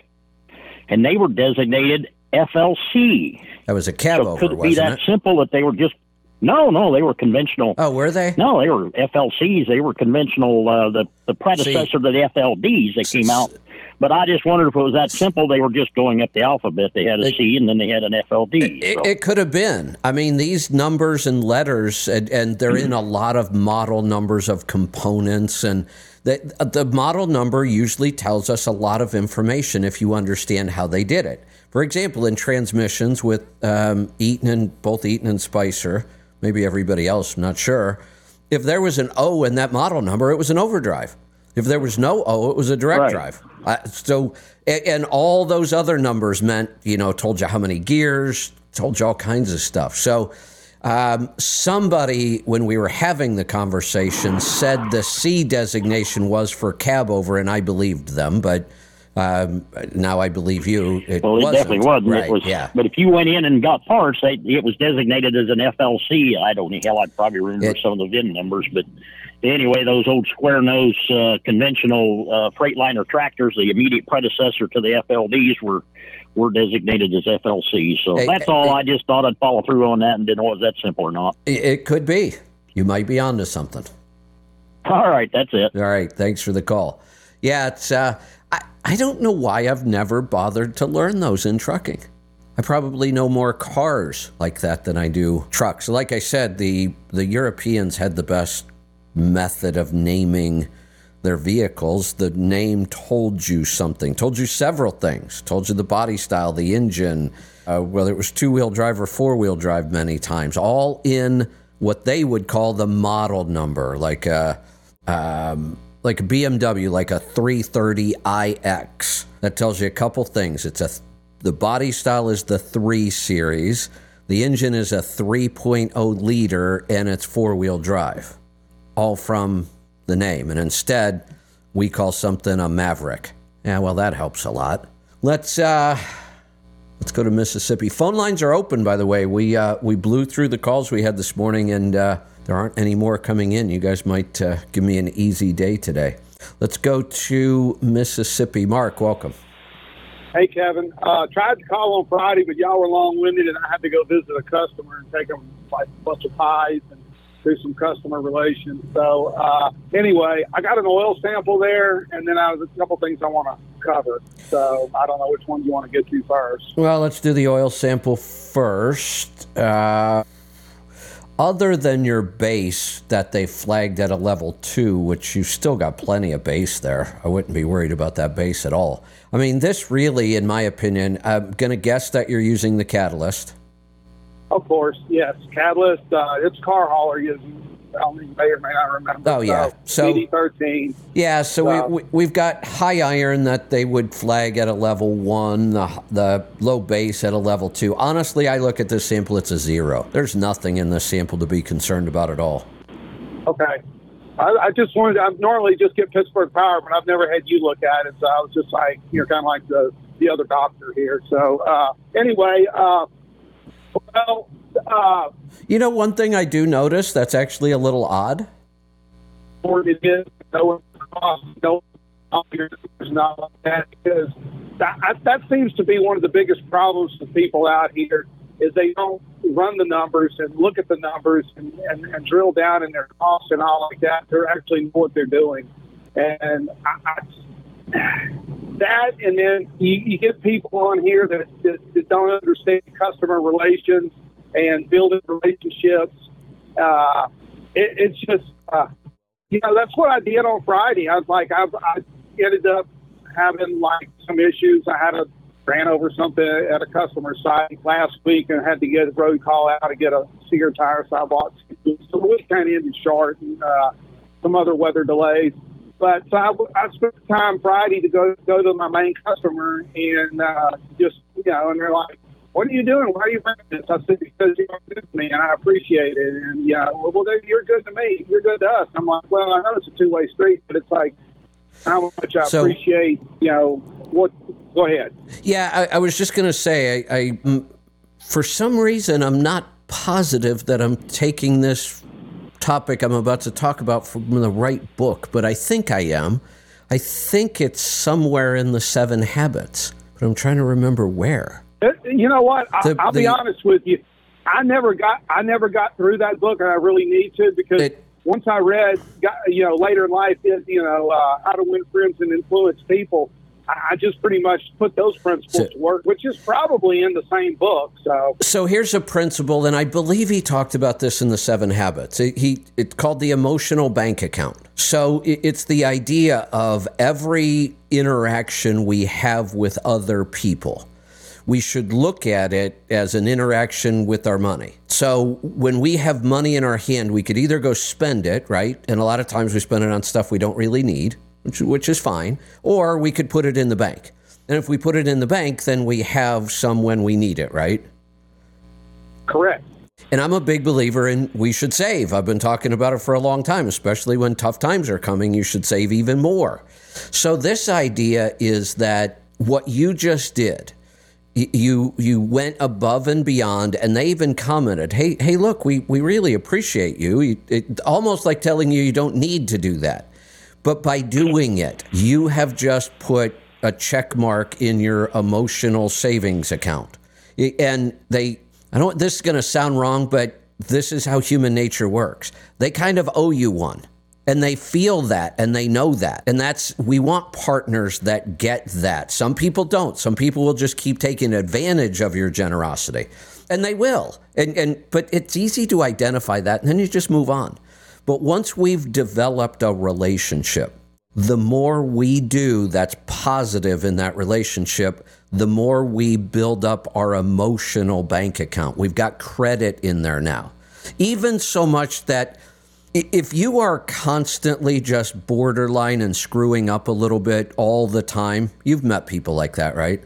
Speaker 5: and they were designated FLC.
Speaker 1: That was a cab
Speaker 5: So
Speaker 1: over,
Speaker 5: could it be that
Speaker 1: it?
Speaker 5: simple that they were just? No, no, they were conventional.
Speaker 1: Oh, were they?
Speaker 5: No, they were FLCs. They were conventional. Uh, the the predecessor to the FLDs that came out. But I just wondered if it was that simple. They were just going up the alphabet. They had a C and then they had an FLD.
Speaker 1: It,
Speaker 5: so.
Speaker 1: it could have been. I mean, these numbers and letters, and, and they're in a lot of model numbers of components, and the, the model number usually tells us a lot of information if you understand how they did it. For example, in transmissions with um, Eaton and both Eaton and Spicer, maybe everybody else, I'm not sure. If there was an O in that model number, it was an overdrive. If there was no O, it was a direct
Speaker 5: Right.
Speaker 1: drive. Uh, so, and all those other numbers meant, you know, told you how many gears, told you all kinds of stuff. So, um, somebody, when we were having the conversation, said the C designation was for cab over, and I believed them, but um, now I believe you. It
Speaker 5: well, it
Speaker 1: wasn't.
Speaker 5: definitely wasn't.
Speaker 1: Right,
Speaker 5: It was.
Speaker 1: yeah.
Speaker 5: But if you went in and got parts, they, it was designated as an FLC. I don't know. Hell, I'd probably remember
Speaker 1: It-
Speaker 5: some of the VIN numbers, but anyway, those old square nose uh, conventional uh, Freightliner tractors, the immediate predecessor to the FLDs, were were designated as FLCs. So that's all. I just thought I'd follow through on that and didn't know was that simple or not.
Speaker 1: It, it could be. You might be onto something.
Speaker 5: All right, that's it.
Speaker 1: All right, thanks for the call. Yeah, it's uh, I I don't know why I've never bothered to learn those in trucking. I probably know more cars like that than I do trucks. Like I said, the the Europeans had the best method of naming their vehicles. The name told you something, told you several things, told you the body style, the engine, uh, whether it was two wheel drive or four wheel drive, many times, all in what they would call the model number, like a, um, like a BMW, like a 330iX. That tells you a couple things. It's a the body style is the 3 series. The engine is a 3.0 liter and it's four wheel drive all from the name. And instead, we call something a Maverick. Yeah, well, that helps a lot. Let's uh, let's go to Mississippi. Phone lines are open, by the way. We uh, we blew through the calls we had this morning, and uh, there aren't any more coming in. You guys might uh, give me an easy day today. Let's go to Mississippi. Mark, welcome.
Speaker 6: Hey, Kevin. Uh, tried to call on Friday, but y'all were long winded, and I had to go visit a customer and take them like a bunch of pies through some customer relations. So uh, anyway, I got an oil sample there, and then I have a couple things I want to cover. So I don't know which one you want to get to first.
Speaker 1: Well, let's do the oil sample first. Uh, other than your base that they flagged at a level two, which you've still got plenty of base there, I wouldn't be worried about that base at all. I mean, this really, in my opinion, I'm going to guess that you're using the catalyst.
Speaker 6: Of course, yes. Catalyst, uh, it's car hauler using. I mean, you may or may not remember.
Speaker 1: Oh, yeah. So-
Speaker 6: CD thirteen.
Speaker 1: Yeah, so
Speaker 6: Wow.
Speaker 1: we, we, we've got high iron that they would flag at a level one, the, the low base at a level two. Honestly, I look at this sample, it's a zero. There's nothing in this sample to be concerned about at all.
Speaker 6: Okay. I, I just wanted. I normally just get Pittsburgh Power, but I've never had you look at it, so I was just like, you're kind of like the the other doctor here. So uh, anyway, uh, well, uh,
Speaker 1: You know, one thing I do notice that's actually a little odd.
Speaker 6: it is, no no there's not like that because that, that seems to be one of the biggest problems for people out here is they don't run the numbers and look at the numbers and, and, and drill down in their costs and all like that. They're actually know what they're doing. And I, I, that, and then you, you get people on here that, that, that don't understand customer relations and building relationships. Uh, it, it's just, uh, you know, that's what I did on Friday. I was like, I, I ended up having like some issues. I had a ran over something at a customer site last week and had to get a road call out to get a Sear tire. So I bought. So week kind of ended short and uh, some other weather delays. But so I, I spent time Friday to go go to my main customer and uh, just you know, and they're like, "What are you doing? Why are you running this?" I said, "Because you're good to me, and I appreciate it." And yeah, well, well, you're good to me. You're good to us. I'm like, "Well, I know it's a two way street, but it's like how much I
Speaker 1: So-
Speaker 6: appreciate you know what." Go ahead.
Speaker 1: Yeah, I, I was just going to say, I, I, for some reason, I'm not positive that I'm taking this topic I'm about to talk about from the right book, but I think I am. I think it's somewhere in the Seven Habits, but I'm trying to remember where.
Speaker 6: Uh, You know what? I,
Speaker 1: The-
Speaker 6: I'll be honest with you. I never got I never got through that book, and I really need to because
Speaker 1: It-
Speaker 6: once I read, got, you know, later in life, is you know, uh, how to win friends and influence people. I, just pretty much put those principles
Speaker 1: So-
Speaker 6: to work, which is probably in the same book. So
Speaker 1: So here's a principle, and I believe he talked about this in the Seven Habits. It, he it's called the emotional bank account. So it, it's the idea of every interaction we have with other people. We should look at it as an interaction with our money. So when we have money in our hand, we could either go spend it, right? And a lot of times we spend it on stuff we don't really need, which, which is fine, or we could put it in the bank. And if we put it in the bank, then we have some when we need it, right?
Speaker 6: correct.
Speaker 1: And I'm a big believer in we should save. I've been talking about it for a long time, especially when tough times are coming, you should save even more. So this idea is that what you just did, you you went above and beyond and they even commented, "Hey, hey look, we we really appreciate you." It, almost like telling you you don't need to do that. But by doing it, you have just put a check mark in your emotional savings account. And they, I don't, this is going to sound wrong, but this is how human nature works. They kind of owe you one. And they feel that and they know that. And that's, we want partners that get that. Some people don't. Some people will just keep taking advantage of your generosity. And they will. And, and, but it's easy to identify that. And then you just move on. But once we've developed a relationship, the more we do that's positive in that relationship, the more we build up our emotional bank account. We've got credit in there now. Even so much that if you are constantly just borderline and screwing up a little bit all the time, you've met people like that, right?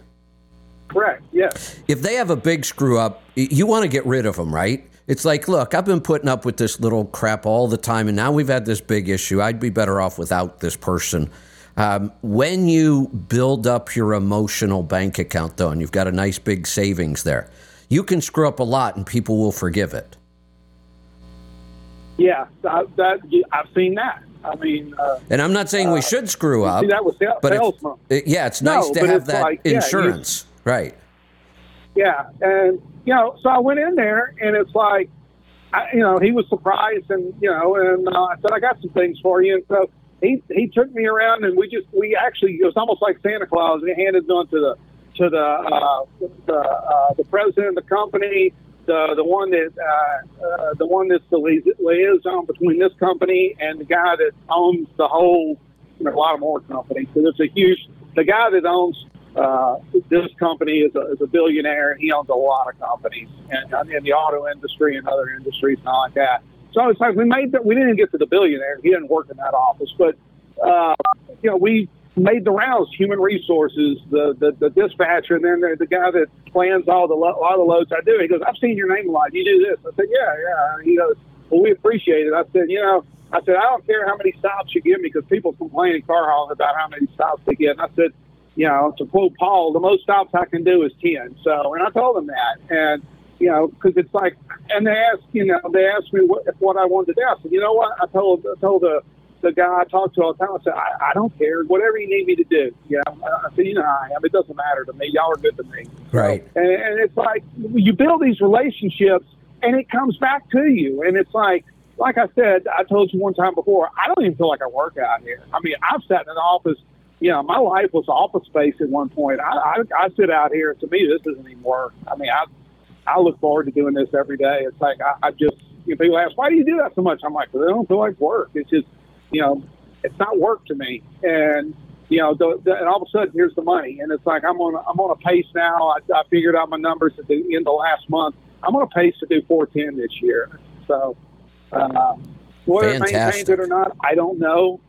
Speaker 6: Correct. Yes.
Speaker 1: if they have a big screw up, you want to get rid of them, right? It's like, look, I've been putting up with this little crap all the time, and now we've had this big issue. I'd be better off without this person. Um, when you build up your emotional bank account, though, and you've got a nice big savings there, you can screw up a lot, and people will forgive it.
Speaker 6: Yeah. That I've seen that. I mean, uh,
Speaker 1: And I'm not saying we should screw up,
Speaker 6: that with sal-
Speaker 1: but it's,
Speaker 6: salesmen.
Speaker 1: it- yeah, it's
Speaker 6: No,
Speaker 1: nice to have that
Speaker 6: like, yeah,
Speaker 1: insurance, right?
Speaker 6: Yeah, and you know, so I went in there, and it's like, I, you know, he was surprised, and you know, and uh, I said, I got some things for you, and so he he took me around, and we just we actually it was almost like Santa Claus. We handed them to the to the uh, the uh, the president of the company, the the one that uh, uh, the one that's the liaison between this company and the guy that owns the whole. There's a lot of more companies, so there's a huge. The guy that owns uh, this company is a, is a billionaire. He owns a lot of companies and in the auto industry and other industries and all like that. So it's like we made that. We didn't get to the billionaire. He didn't work in that office, but uh, you know we made the rounds. Human resources, the the, the dispatcher, and then the, the guy that plans all the lo- all the loads I do. He goes, "I've seen your name a lot. You do this." I said, "Yeah, yeah." He goes, "Well, we appreciate it." I said, "You know." I said, I don't care how many stops you give me because people complain in car hauling about how many stops they get. And I said, you know, to quote Paul, the most stops I can do is 10. So, and I told them that. And, you know, because it's like, and they asked, you know, they asked me what, what I wanted to do. I said, you know what? I told, I told the, the guy I talked to all the time, I said, I, I don't care. Whatever you need me to do. Yeah. I said, you know, I am. It doesn't matter to me. Y'all are good to me.
Speaker 1: Right.
Speaker 6: And, and it's like, you build these relationships and it comes back to you. And it's like, like I said, I told you one time before, I don't even feel like I work out here. I mean, I've sat in an office you know, my life was office space at one point. I, I, I sit out here. To me, this isn't even work. I mean, I, I look forward to doing this every day. It's like I, I just, you know, people ask, why do you do that so much? I'm like, well, I don't feel like work. It's just, you know, it's not work to me. And you know, the, the, and all of a sudden, here's the money, and it's like I'm on, I'm on a pace now. I, I figured out my numbers at the end of last month. I'm on a pace to do 410 this year. So, uh, whether it maintains it or not, I don't know.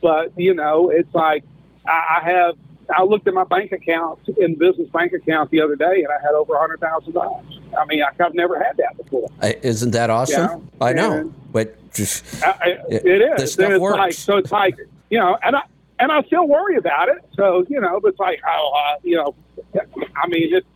Speaker 6: But you know, it's like I, I have. I looked at my bank account in business bank account the other day, and I had over a hundred thousand dollars. I mean, I've never had that before.
Speaker 1: Isn't that awesome? I know, but just
Speaker 6: I, it is.
Speaker 1: This stuff
Speaker 6: it's
Speaker 1: works.
Speaker 6: Like, so it's like you know, and I and I still worry about it. So you know, but it's like oh, uh, you know, I mean, it's,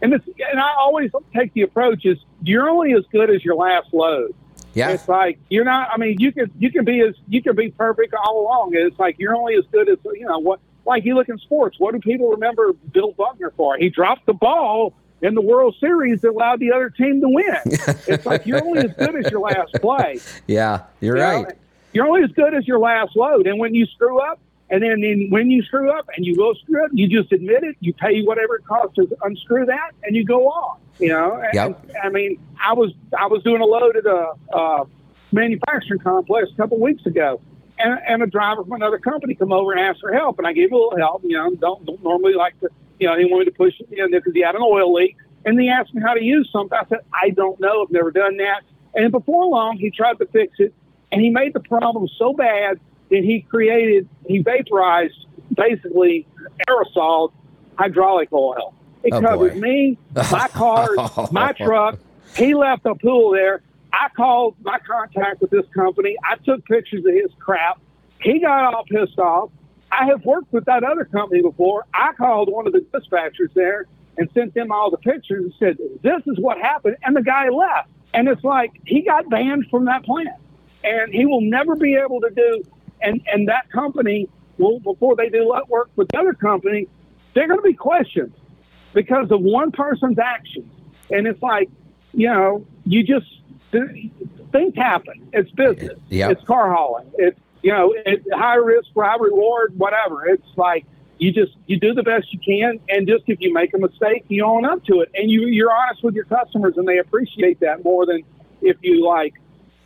Speaker 6: and it's and I always take the approach is you're only as good as your last load.
Speaker 1: Yeah.
Speaker 6: It's like you're not. I mean, you can you can be as you can be perfect all along. It's like you're only as good as you know what. Like you look in sports, what do people remember Bill Buckner for? He dropped the ball in the World Series that allowed the other team to win. it's like you're only as good as your last play.
Speaker 1: Yeah, you're
Speaker 6: You know,
Speaker 1: right.
Speaker 6: You're only as good as your last load, and when you screw up, and then, then when you screw up and you will screw up, you just admit it. You pay whatever it costs to unscrew that, and you go on. You know, and,
Speaker 1: Yep.
Speaker 6: I mean, I was I was doing a load at a, uh manufacturing complex a couple weeks ago, and, and a driver from another company come over and asked for help, and I gave a little help. You know, don't don't normally like to, you know, he wanted to push it in because he had an oil leak, and he asked me how to use something. I said, I don't know, I've never done that. And before long, he tried to fix it, and he made the problem so bad that he created, he vaporized basically aerosol hydraulic oil. It
Speaker 1: Oh,
Speaker 6: covered
Speaker 1: boy.
Speaker 6: me, my cars, my oh. truck. He left a pool there. I called my contact with this company. I took pictures of his crap. He got all pissed off. I have worked with that other company before. I called one of the dispatchers there and sent them all the pictures and said, This is what happened. And the guy left. And it's like he got banned from that plant. And he will never be able to do and, and that company will before they do let work with the other company, they're gonna be questioned because of one person's actions. And it's like, you know, you just things happen. It's business.
Speaker 1: Yeah.
Speaker 6: It's car hauling. It's you know, it's high risk, high reward, whatever. It's like you just you do the best you can, and just if you make a mistake, you own up to it, and you you're honest with your customers, and they appreciate that more than if you like,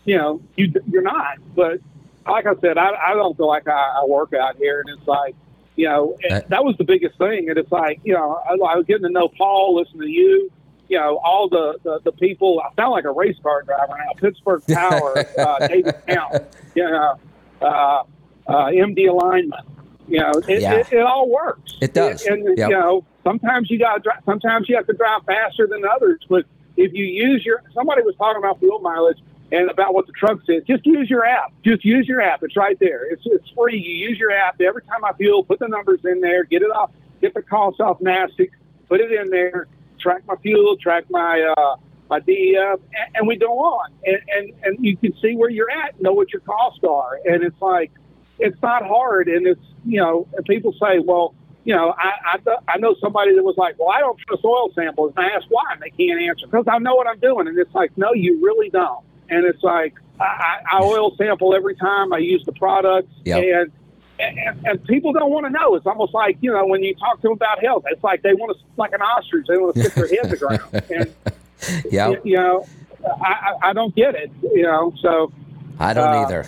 Speaker 6: you know, you you're not. But like I said, I, I don't feel like I, I work out here, and it's like, you know,
Speaker 1: Uh,
Speaker 6: that was the biggest thing. And it's like, you know, I, I was getting to know Paul, listen to you, you know, all the, the, the people. I sound like a race car driver now. Pittsburgh Power, uh, David Count, you know, uh, uh, MD alignment. You know, it,
Speaker 1: Yeah.
Speaker 6: it, it all works.
Speaker 1: It does.
Speaker 6: And,
Speaker 1: Yep.
Speaker 6: you know, sometimes you got to drive. Sometimes you have to drive faster than others. But if you use your, somebody was talking about fuel mileage and about what the truck says. Just use your app. Just use your app. It's right there. It's it's free. You use your app every time I fuel. Put the numbers in there. Get it off. Get the cost off NASTIC. Put it in there. Track my fuel. Track my uh, my DEF, and, and we go on. And, and and you can see where you're at. Know what your costs are. And it's like it's not hard. And it's you know. People say, well. You know, I, I th- I know somebody that was like, well, I don't trust oil samples, and I asked why, and they can't answer because I know what I'm doing, and it's like, no, you really don't. And it's like I, I oil sample every time I use the products,
Speaker 1: Yep.
Speaker 6: and, and and people don't want to know. It's almost like you know when you talk to them about health, it's like they want to like an ostrich. They want to stick their head in the ground, and
Speaker 1: Yeah,
Speaker 6: you know, I, I I don't get it. You know, so
Speaker 1: I don't
Speaker 6: uh,
Speaker 1: either.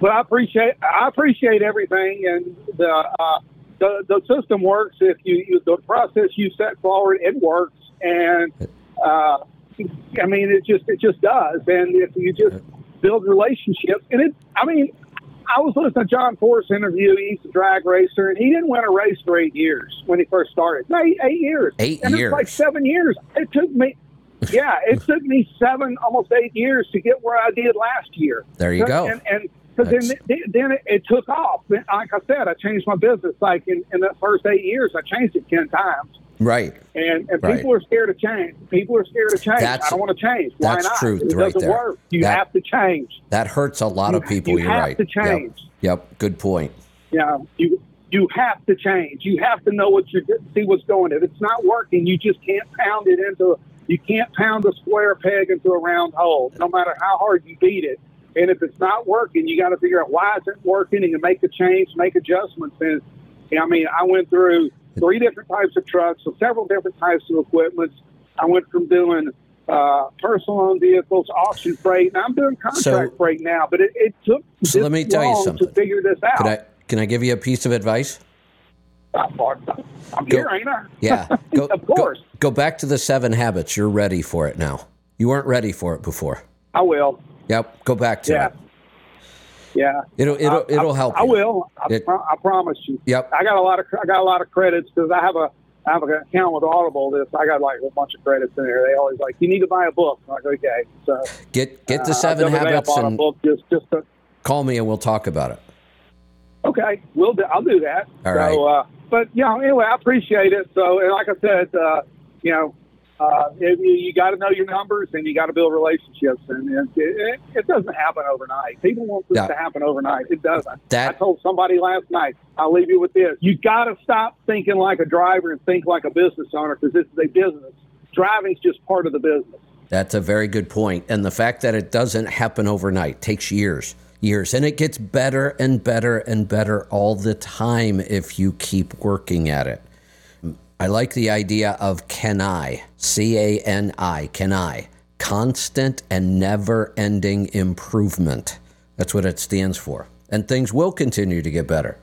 Speaker 6: but I appreciate I appreciate everything, and the uh, the the system works. If you, you the process you set forward, it works, and uh, I mean it just it just does. And if you just build relationships, and it I mean. I was listening to John Force's interview. He's a drag racer, and he didn't win a race for eight years when he first started. No, eight, eight years.
Speaker 1: Eight
Speaker 6: and
Speaker 1: years.
Speaker 6: it's like seven years. It took me, yeah, it took me seven, almost eight years to get where I did last year.
Speaker 1: There you go.
Speaker 6: And, and so then, then it, it took off. Like I said, I changed my business. Like in, in the first eight years, I changed it ten times.
Speaker 1: Right.
Speaker 6: And, and
Speaker 1: Right.
Speaker 6: people are scared to change. People are scared to change.
Speaker 1: That's-
Speaker 6: I don't want to change. Why
Speaker 1: that's
Speaker 6: not?
Speaker 1: truth
Speaker 6: It
Speaker 1: right
Speaker 6: doesn't
Speaker 1: there.
Speaker 6: work. You
Speaker 1: That-
Speaker 6: have to change.
Speaker 1: That hurts a lot of
Speaker 6: You-
Speaker 1: people.
Speaker 6: you
Speaker 1: You're
Speaker 6: have
Speaker 1: right.
Speaker 6: to change.
Speaker 1: Yep. Yep. Good point.
Speaker 6: Yeah. you you have to change. You have to know what you're see what's going. If it's not working, you just can't pound it into. You can't pound a square peg into a round hole, no matter how hard you beat it. And if it's not working, you got to figure out why isn't working and you make a change, make adjustments. And I mean, I went through three different types of trucks, so several different types of equipment. I went from doing uh, personal owned vehicles, auction freight, and I'm doing contract
Speaker 1: So-
Speaker 6: freight now. But it, it took
Speaker 1: So let me tell you something.
Speaker 6: to figure this out.
Speaker 1: Can I can I give you a piece of advice?
Speaker 6: I'm
Speaker 1: Go-
Speaker 6: here, ain't I?
Speaker 1: Yeah. Go,
Speaker 6: of course.
Speaker 1: Go, go back to the seven habits. You're ready for it now. You weren't ready for it before.
Speaker 6: I will.
Speaker 1: Yep. Go back to
Speaker 6: Yeah.
Speaker 1: it.
Speaker 6: Yeah.
Speaker 1: It'll it'll
Speaker 6: I-
Speaker 1: it'll help.
Speaker 6: I
Speaker 1: you.
Speaker 6: will. I,
Speaker 1: It-
Speaker 6: I promise you.
Speaker 1: Yep.
Speaker 6: I got a lot of I got a lot of credits because I have a I have an account with Audible. This I got like a bunch of credits in there. They always like you need to buy a book. I'm like okay, so
Speaker 1: Get get
Speaker 6: uh,
Speaker 1: the seven
Speaker 6: the other day
Speaker 1: habits and
Speaker 6: a book just just to,
Speaker 1: call me and we'll talk about it.
Speaker 6: okay. We'll do, I'll do that.
Speaker 1: All
Speaker 6: so,
Speaker 1: right.
Speaker 6: uh, but you know, anyway, I appreciate it. So, and like I said, uh, you know. Uh, you, you got to know your numbers and you got to build relationships, and it, it, it doesn't happen overnight. People want this
Speaker 1: Yeah.
Speaker 6: to happen overnight. It doesn't.
Speaker 1: That-
Speaker 6: I told somebody last night. I'll leave you with this: you got to stop thinking like a driver and think like a business owner because this is a business. Driving's just part of the business.
Speaker 1: That's a very good point. And the fact that it doesn't happen overnight takes years, years, and it gets better and better and better all the time if you keep working at it. I like the idea of can I, C A N I, can I, constant and never ending improvement. That's what it stands for. And things will continue to get better.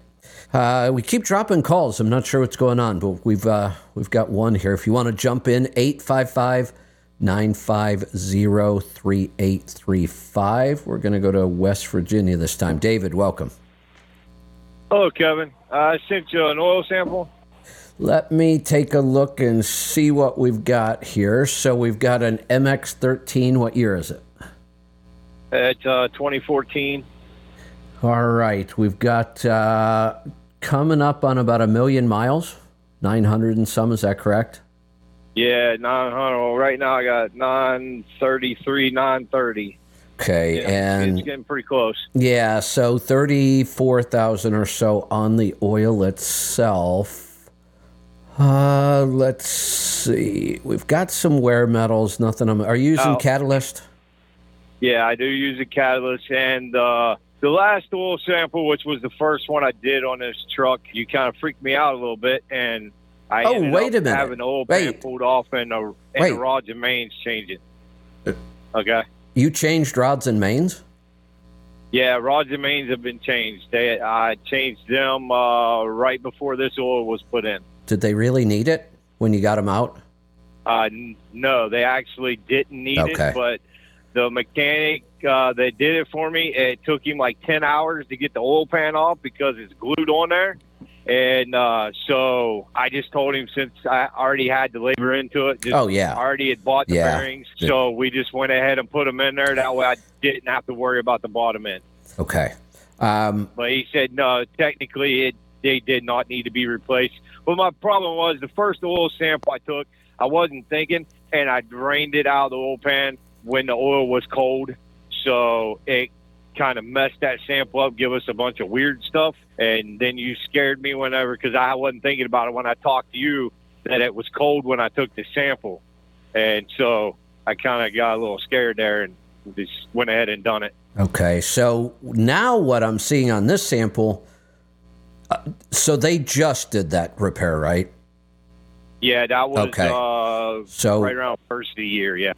Speaker 1: Uh, we keep dropping calls. I'm not sure what's going on, but we've uh, we've got one here. If you want to jump in, 855 950 3835. We're going to go to West Virginia this time. David, welcome.
Speaker 7: Hello, Kevin. I sent you an oil sample.
Speaker 1: Let me take a look and see what we've got here. So we've got an MX13. What year is it?
Speaker 7: It's uh, 2014.
Speaker 1: All right. We've got uh, coming up on about a million miles, 900 and some. Is that correct?
Speaker 7: Yeah, 900. Right now I got 933, 930.
Speaker 1: Okay.
Speaker 7: Yeah,
Speaker 1: and
Speaker 7: it's getting pretty close.
Speaker 1: Yeah, so 34,000 or so on the oil itself. Uh, let's see. We've got some wear metals, nothing. I'm, are you using
Speaker 7: Oh.
Speaker 1: Catalyst?
Speaker 7: Yeah, I do use a catalyst, and uh, the last oil sample, which was the first one I did on this truck, you kind of freaked me out a little bit, and I
Speaker 1: Oh,
Speaker 7: ended
Speaker 1: wait
Speaker 7: up
Speaker 1: a minute.
Speaker 7: having the oil pan pulled off and the, and
Speaker 1: Wait.
Speaker 7: the rods and mains changing.
Speaker 1: Uh.
Speaker 7: Okay.
Speaker 1: You changed rods and mains?
Speaker 7: Yeah, rods and mains have been changed. They I changed them uh, right before this oil was put in.
Speaker 1: Did they really need it when you got them out?
Speaker 7: Uh, n- no, they actually didn't need
Speaker 1: Okay.
Speaker 7: it, but the mechanic uh, that did it for me, it took him like 10 hours to get the oil pan off because it's glued on there. And uh, so I just told him since I already had the labor into it, just
Speaker 1: Oh, yeah.
Speaker 7: already had bought the
Speaker 1: Yeah.
Speaker 7: bearings. So we just went ahead and put them in there. That way I didn't have to worry about the bottom end.
Speaker 1: Okay. Um,
Speaker 7: But he said no. Technically, it they did not need to be replaced. But my problem was the first oil sample I took, I wasn't thinking, and I drained it out of the oil pan when the oil was cold, so it kind of messed that sample up, give us a bunch of weird stuff, and then you scared me whenever because I wasn't thinking about it when I talked to you that it was cold when I took the sample, and so I kind of got a little scared there and just went ahead and done it.
Speaker 1: Okay, so now what I'm seeing on this sample, uh, so they just did that repair, right?
Speaker 7: Yeah, that was
Speaker 1: Okay.
Speaker 7: uh,
Speaker 1: So-
Speaker 7: right around first of the year. Yeah.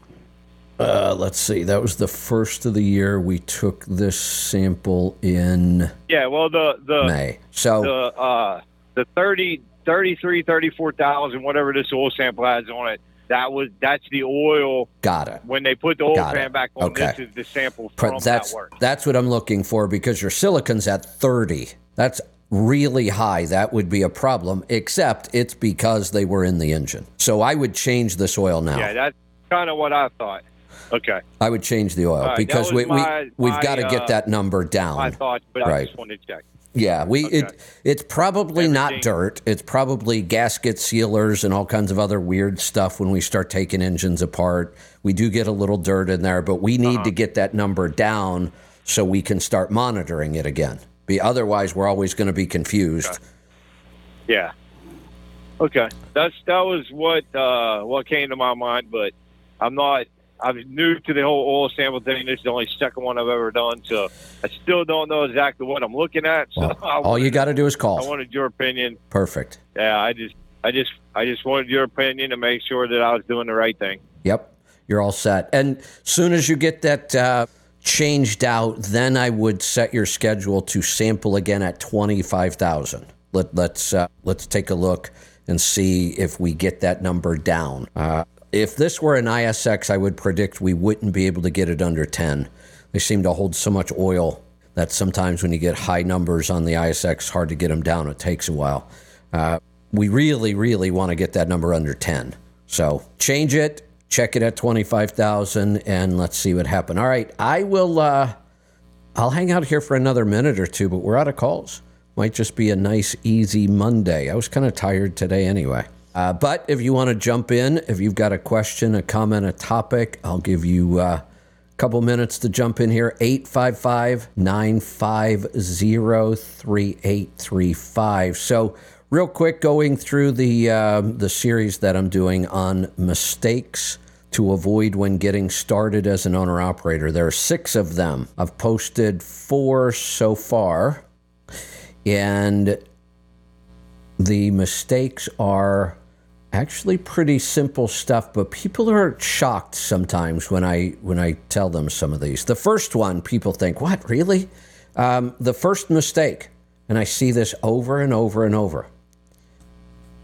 Speaker 1: Uh, let's see, that was the first of the year. We took this sample in
Speaker 7: Yeah. Well, the the
Speaker 1: May. So
Speaker 7: the uh, the 30, 33, 34,000, whatever this oil sample has on it. That was that's the oil
Speaker 1: got it.
Speaker 7: when they put the oil
Speaker 1: Got it.
Speaker 7: pan back on.
Speaker 1: Okay.
Speaker 7: This is the sample from
Speaker 1: that's
Speaker 7: that work.
Speaker 1: that's what I'm looking for because your silicon's at 30. That's really high. That would be a problem. Except it's because they were in the engine. So I would change this oil now.
Speaker 7: Yeah, that's kind of what I thought. Okay,
Speaker 1: I would change the oil
Speaker 7: right,
Speaker 1: because we,
Speaker 7: my-
Speaker 1: we we've
Speaker 7: my,
Speaker 1: got to get
Speaker 7: uh,
Speaker 1: that number down.
Speaker 7: I thought, but I just wanted to check.
Speaker 1: Yeah, we it it's probably not dirt. It's probably gasket sealers and all kinds of other weird stuff when we start taking engines apart. We do get a little dirt in there, but we need
Speaker 7: Uh-huh.
Speaker 1: to get that number down so we can start monitoring it again. Be otherwise we're always going to be confused.
Speaker 7: Yeah. Okay, that's that was what uh, what came to my mind, but I'm not. I'm new to the whole oil sample thing. This is the only second one I've ever done, so I still don't know exactly what I'm looking at. So
Speaker 1: Well,
Speaker 7: I
Speaker 1: all you got to do is call.
Speaker 7: I wanted your opinion.
Speaker 1: Perfect.
Speaker 7: Yeah, I just, I just, I just wanted your opinion to make sure that I was doing the right thing.
Speaker 1: Yep, you're all set. And soon as you get that uh, changed out, then I would set your schedule to sample again at twenty five thousand. Let, let's uh, let's take a look and see if we get that number down. Uh, if this were an ISX, I would predict we wouldn't be able to get it under ten. They seem to hold so much oil that sometimes when you get high numbers on the ISX, hard to get them down. It takes a while. Uh, we really, really want to get that number under 10. So change it, check it at 25,000, and let's see what happens. All right, I will, uh, I'll hang out here for another minute or two, but we're out of calls. Might just be a nice, easy Monday. I was kind of tired today anyway. Uh, but if you want to jump in, if you've got a question, a comment, a topic, I'll give you uh, a couple minutes to jump in here. 855 950 3835. So, real quick, going through the, um the series that I'm doing on mistakes to avoid when getting started as an owner operator. There are six of them. I've posted four so far. And the mistakes are actually pretty simple stuff, but people are shocked sometimes when I when I tell them some of these. The first one, people think, "What really?" Um, the first mistake, and I see this over and over and over,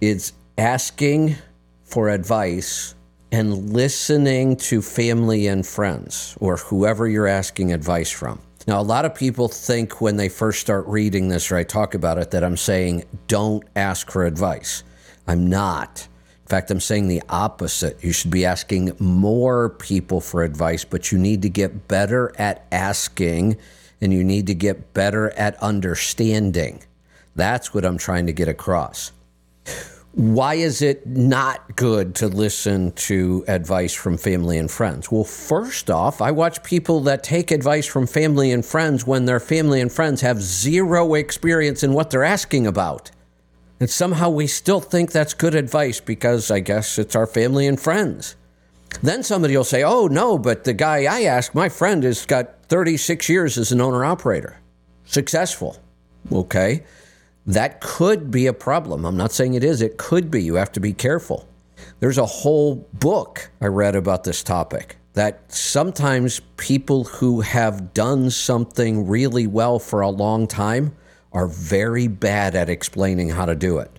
Speaker 1: is asking for advice and listening to family and friends or whoever you're asking advice from. Now, a lot of people think when they first start reading this or I talk about it that I'm saying, don't ask for advice. I'm not. In fact, I'm saying the opposite. You should be asking more people for advice, but you need to get better at asking and you need to get better at understanding. That's what I'm trying to get across why is it not good to listen to advice from family and friends? Well, first off, I watch people that take advice from family and friends when their family and friends have zero experience in what they're asking about. And somehow we still think that's good advice because I guess it's our family and friends. Then somebody will say, oh, no, but the guy I asked, my friend, has got 36 years as an owner operator, successful. Okay. That could be a problem. I'm not saying it is, it could be. You have to be careful. There's a whole book I read about this topic that sometimes people who have done something really well for a long time are very bad at explaining how to do it.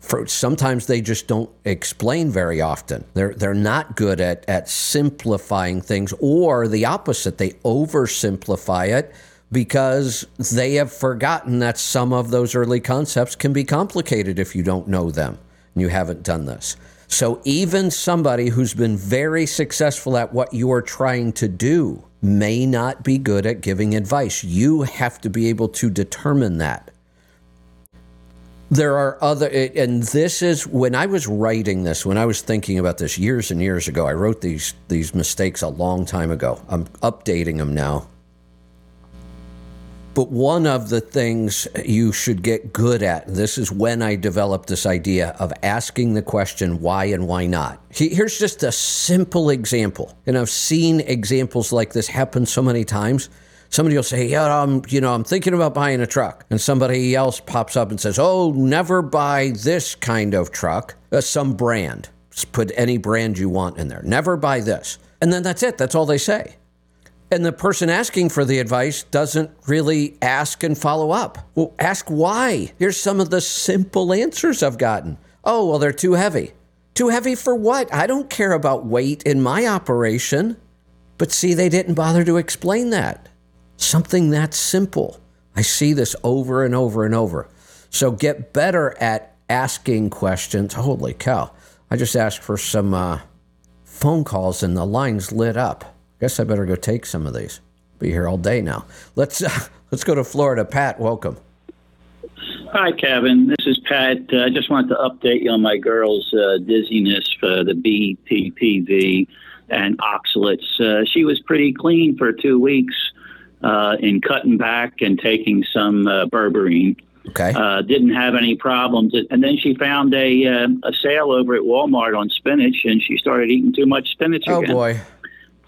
Speaker 1: For, sometimes they just don't explain very often. They're they're not good at at simplifying things, or the opposite. They oversimplify it because they have forgotten that some of those early concepts can be complicated if you don't know them and you haven't done this. So even somebody who's been very successful at what you are trying to do may not be good at giving advice. You have to be able to determine that there are other and this is when i was writing this when i was thinking about this years and years ago i wrote these these mistakes a long time ago i'm updating them now But one of the things you should get good at, this is when I developed this idea of asking the question why and why not. Here's just a simple example. And I've seen examples like this happen so many times. Somebody will say, "Yeah, I'm, you know, I'm thinking about buying a truck," and somebody else pops up and says, "Oh, never buy this kind of truck, uh, some brand. Just put any brand you want in there. Never buy this." And then that's it. That's all they say. And the person asking for the advice doesn't really ask and follow up. Well, ask why. Here's some of the simple answers I've gotten. Oh, well, they're too heavy. Too heavy for what? I don't care about weight in my operation. But see, they didn't bother to explain that. Something that simple. I see this over and over and over. So get better at asking questions. Holy cow. I just asked for some uh, phone calls and the lines lit up. Guess I better go take some of these. Be here all day now. Let's uh, let's go to Florida. Pat, welcome.
Speaker 8: Hi, Kevin. This is Pat. Uh, I just wanted to update you on my girl's uh, dizziness for the BPPV and oxalates. Uh, she was pretty clean for two weeks uh, in cutting back and taking some uh, berberine.
Speaker 1: Okay.
Speaker 8: Uh, didn't have any problems, and then she found a a sale over at Walmart on spinach, and she started eating too much spinach
Speaker 1: oh
Speaker 8: again.
Speaker 1: boy.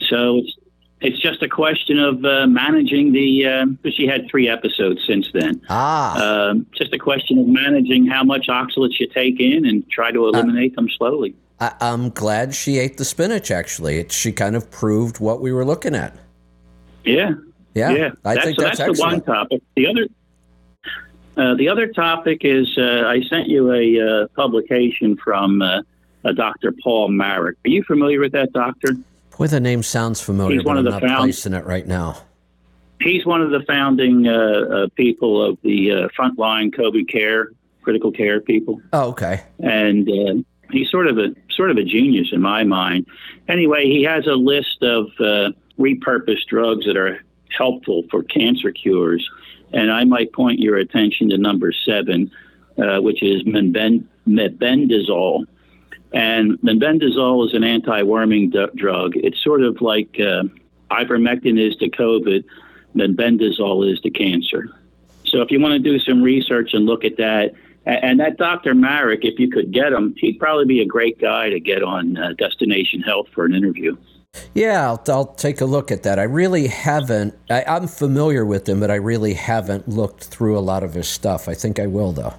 Speaker 8: So it's it's just a question of uh, managing the. Because she had three episodes since then.
Speaker 1: Ah.
Speaker 8: Um, just a question of managing how much oxalates you take in and try to eliminate them slowly.
Speaker 1: I, I'm glad she ate the spinach. Actually, it, she kind of proved what we were looking at.
Speaker 8: Yeah.
Speaker 1: Yeah.
Speaker 8: Yeah.
Speaker 1: I
Speaker 8: that's,
Speaker 1: think
Speaker 8: so
Speaker 1: that's,
Speaker 8: that's the one topic. The other. Uh, the other topic is uh, I sent you a uh, publication from uh, uh, Dr. Paul Marik. Are you familiar with that doctor?
Speaker 1: Boy, the name sounds familiar,
Speaker 8: He's
Speaker 1: but
Speaker 8: one
Speaker 1: I'm
Speaker 8: of the
Speaker 1: not
Speaker 8: found-
Speaker 1: placing it right now.
Speaker 8: He's one of the founding uh, uh, people of the uh, frontline COVID care, critical care people.
Speaker 1: Oh, okay.
Speaker 8: and uh, he's sort of a sort of a genius in my mind. Anyway, he has a list of uh, repurposed drugs that are helpful for cancer cures, and I might point your attention to number seven, uh, which is mebendazole. And mebendazole is an anti-worming d- drug. It's sort of like uh, ivermectin is to COVID, mebendazole is to cancer. So if you want to do some research and look at that, and that Dr. Marik, if you could get him, he'd probably be a great guy to get on uh, Destination Health for an interview.
Speaker 1: Yeah, I'll, I'll take a look at that. I really haven't. I, I'm familiar with him, but I really haven't looked through a lot of his stuff. I think I will, though.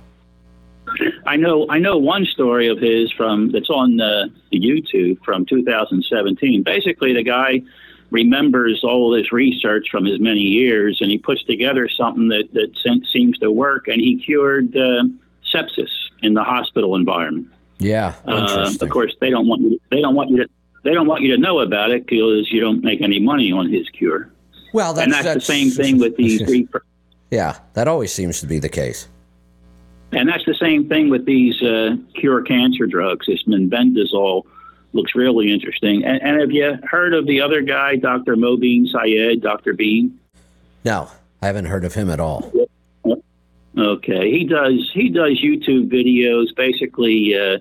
Speaker 8: I know I know one story of his from that's on uh, the YouTube from 2017. Basically, the guy remembers all this research from his many years, and he puts together something that that seems to work, and he cured uh, sepsis in the hospital environment.
Speaker 1: Yeah,
Speaker 8: Uh, of course, they don't want you. They don't want you to. They don't want you to know about it because you don't make any money on his cure.
Speaker 1: well, that's,
Speaker 8: and that's, the same thing with these. repur-
Speaker 1: Yeah, that always seems to be the case.
Speaker 8: And that's the same thing with these uh, cure cancer drugs. This menbendazole looks really interesting. And, and have you heard of the other guy, Dr. Mobeen Syed, Dr. Been?
Speaker 1: No, I haven't heard of him at all.
Speaker 8: Okay, he does he does YouTube videos, basically uh,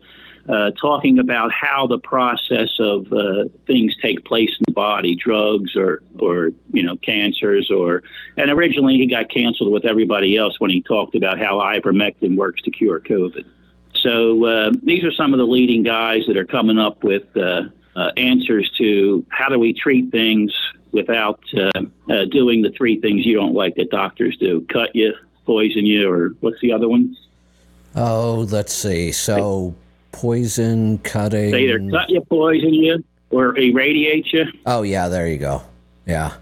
Speaker 8: uh, talking about how the process of uh, things take place in the body, drugs or or you know cancers, or and originally he got canceled with everybody else when he talked about how ivermectin works to cure COVID. So uh, these are some of the leading guys that are coming up with uh, uh, answers to how do we treat things without uh, doing the three things you don't like that doctors do: cut you, poison you, or what's the other one?
Speaker 1: Oh, let's see. So, poison, cutting.
Speaker 8: They either cut you, poison you, or irradiate you.
Speaker 1: Oh, yeah, there you go. Yeah.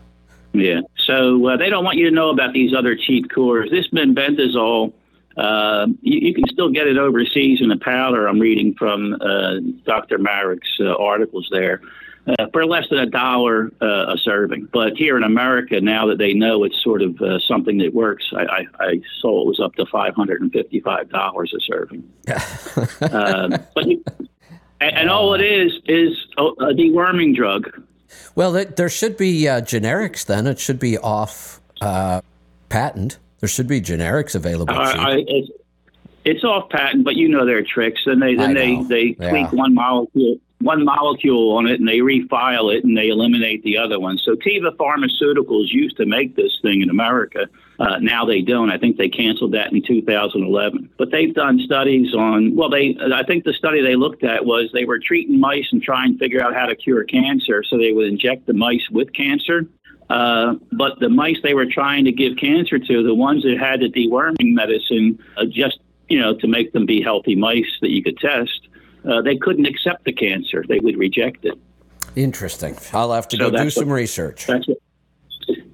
Speaker 8: Yeah. So uh, they don't want you to know about these other cheap cures. This benbendazole, uh, you, you can still get it overseas in a powder. I'm reading from uh, Dr. Marik's uh, articles there. Uh, for less than a dollar uh, a serving, but here in America, now that they know it's sort of uh, something that works, I, I, I saw it was up to five hundred and fifty-five dollars a serving. uh, but you, and, and all it is is a, deworming drug.
Speaker 1: Well, there should be uh, generics then. It should be off uh, patent. There should be generics available.
Speaker 8: I. It's, it's off patent, but you know their tricks. And they then they they
Speaker 1: Yeah.
Speaker 8: tweak one molecule. One molecule on it and they refile it and they eliminate the other one. So Teva Pharmaceuticals used to make this thing in America. Uh, now they don't. I think they canceled that in 2011. But they've done studies on. Well, they. I think the study they looked at was they were treating mice and trying to figure out how to cure cancer. So they would inject the mice with cancer. Uh, but the mice they were trying to give cancer to, the ones that had the deworming medicine, uh, just you know, to make them be healthy mice that you could test, uh, they couldn't accept the cancer. They would reject it.
Speaker 1: Interesting. I'll have to
Speaker 8: So
Speaker 1: go do some
Speaker 8: what-
Speaker 1: research.
Speaker 8: That's it.